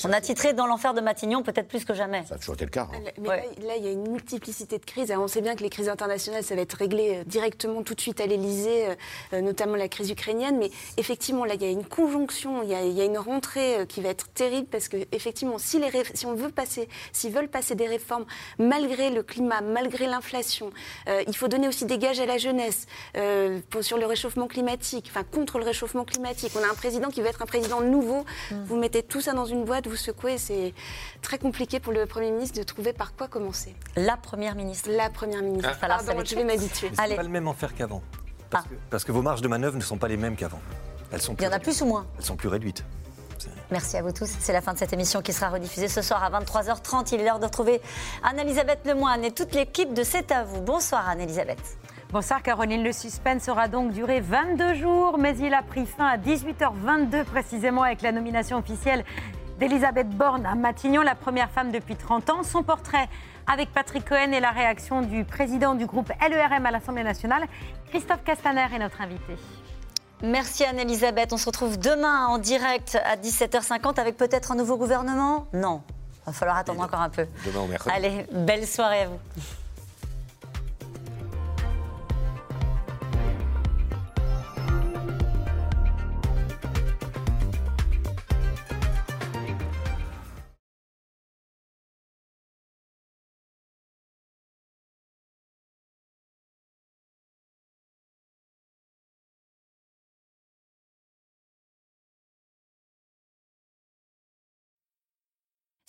On a titré dans l'enfer de Matignon peut-être plus que jamais. Ça a toujours été le cas. hein. Mais là, là, il y a une multiplicité de crises. Alors, on sait bien que les crises internationales, ça va être réglé euh, directement tout de suite à l'Élysée, euh, euh, notamment la crise ukrainienne. Mais effectivement, là, il y a une conjonction, il y a, il y a une rentrée qui va être terrible parce que, effectivement, si, les ré- si on veut passer, s'ils veulent passer des réformes, malgré le climat, malgré l'inflation, euh, il faut donner aussi des gages à la jeunesse euh, pour- sur le réchauffement climatique, enfin contre le réchauffement climatique. On a un président qui va être un président nouveau. Vous mettez tout ça dans une boîte, vous secouez. C'est très compliqué pour le Premier ministre de trouver par quoi commencer. La Première ministre. La Première ministre. Falloir Pardon, je s'habituer. vais m'habituer. Ce n'est pas le même enfer qu'avant. Parce, que, parce que vos marges de manœuvre ne sont pas les mêmes qu'avant. Elles sont Il y en a plus ou moins Elles sont plus réduites. Merci à vous tous. C'est la fin de cette émission qui sera rediffusée ce soir à 23h30. Il est l'heure de retrouver Anne-Elisabeth Lemoine et toute l'équipe de C'est à vous. Bonsoir Anne-Elisabeth. Bonsoir Caroline, le suspense aura donc duré 22 jours, mais il a pris fin à 18h22 précisément avec la nomination officielle d'Elisabeth Borne à Matignon, la première femme depuis 30 ans. Son portrait avec Patrick Cohen et la réaction du président du groupe LERM à l'Assemblée nationale, Christophe Castaner est notre invité. Merci Anne-Elisabeth. On se retrouve demain en direct à 17h50 avec peut-être un nouveau gouvernement? Non. Il va falloir attendre encore un peu. Demain au mercredi. Allez, belle soirée à vous.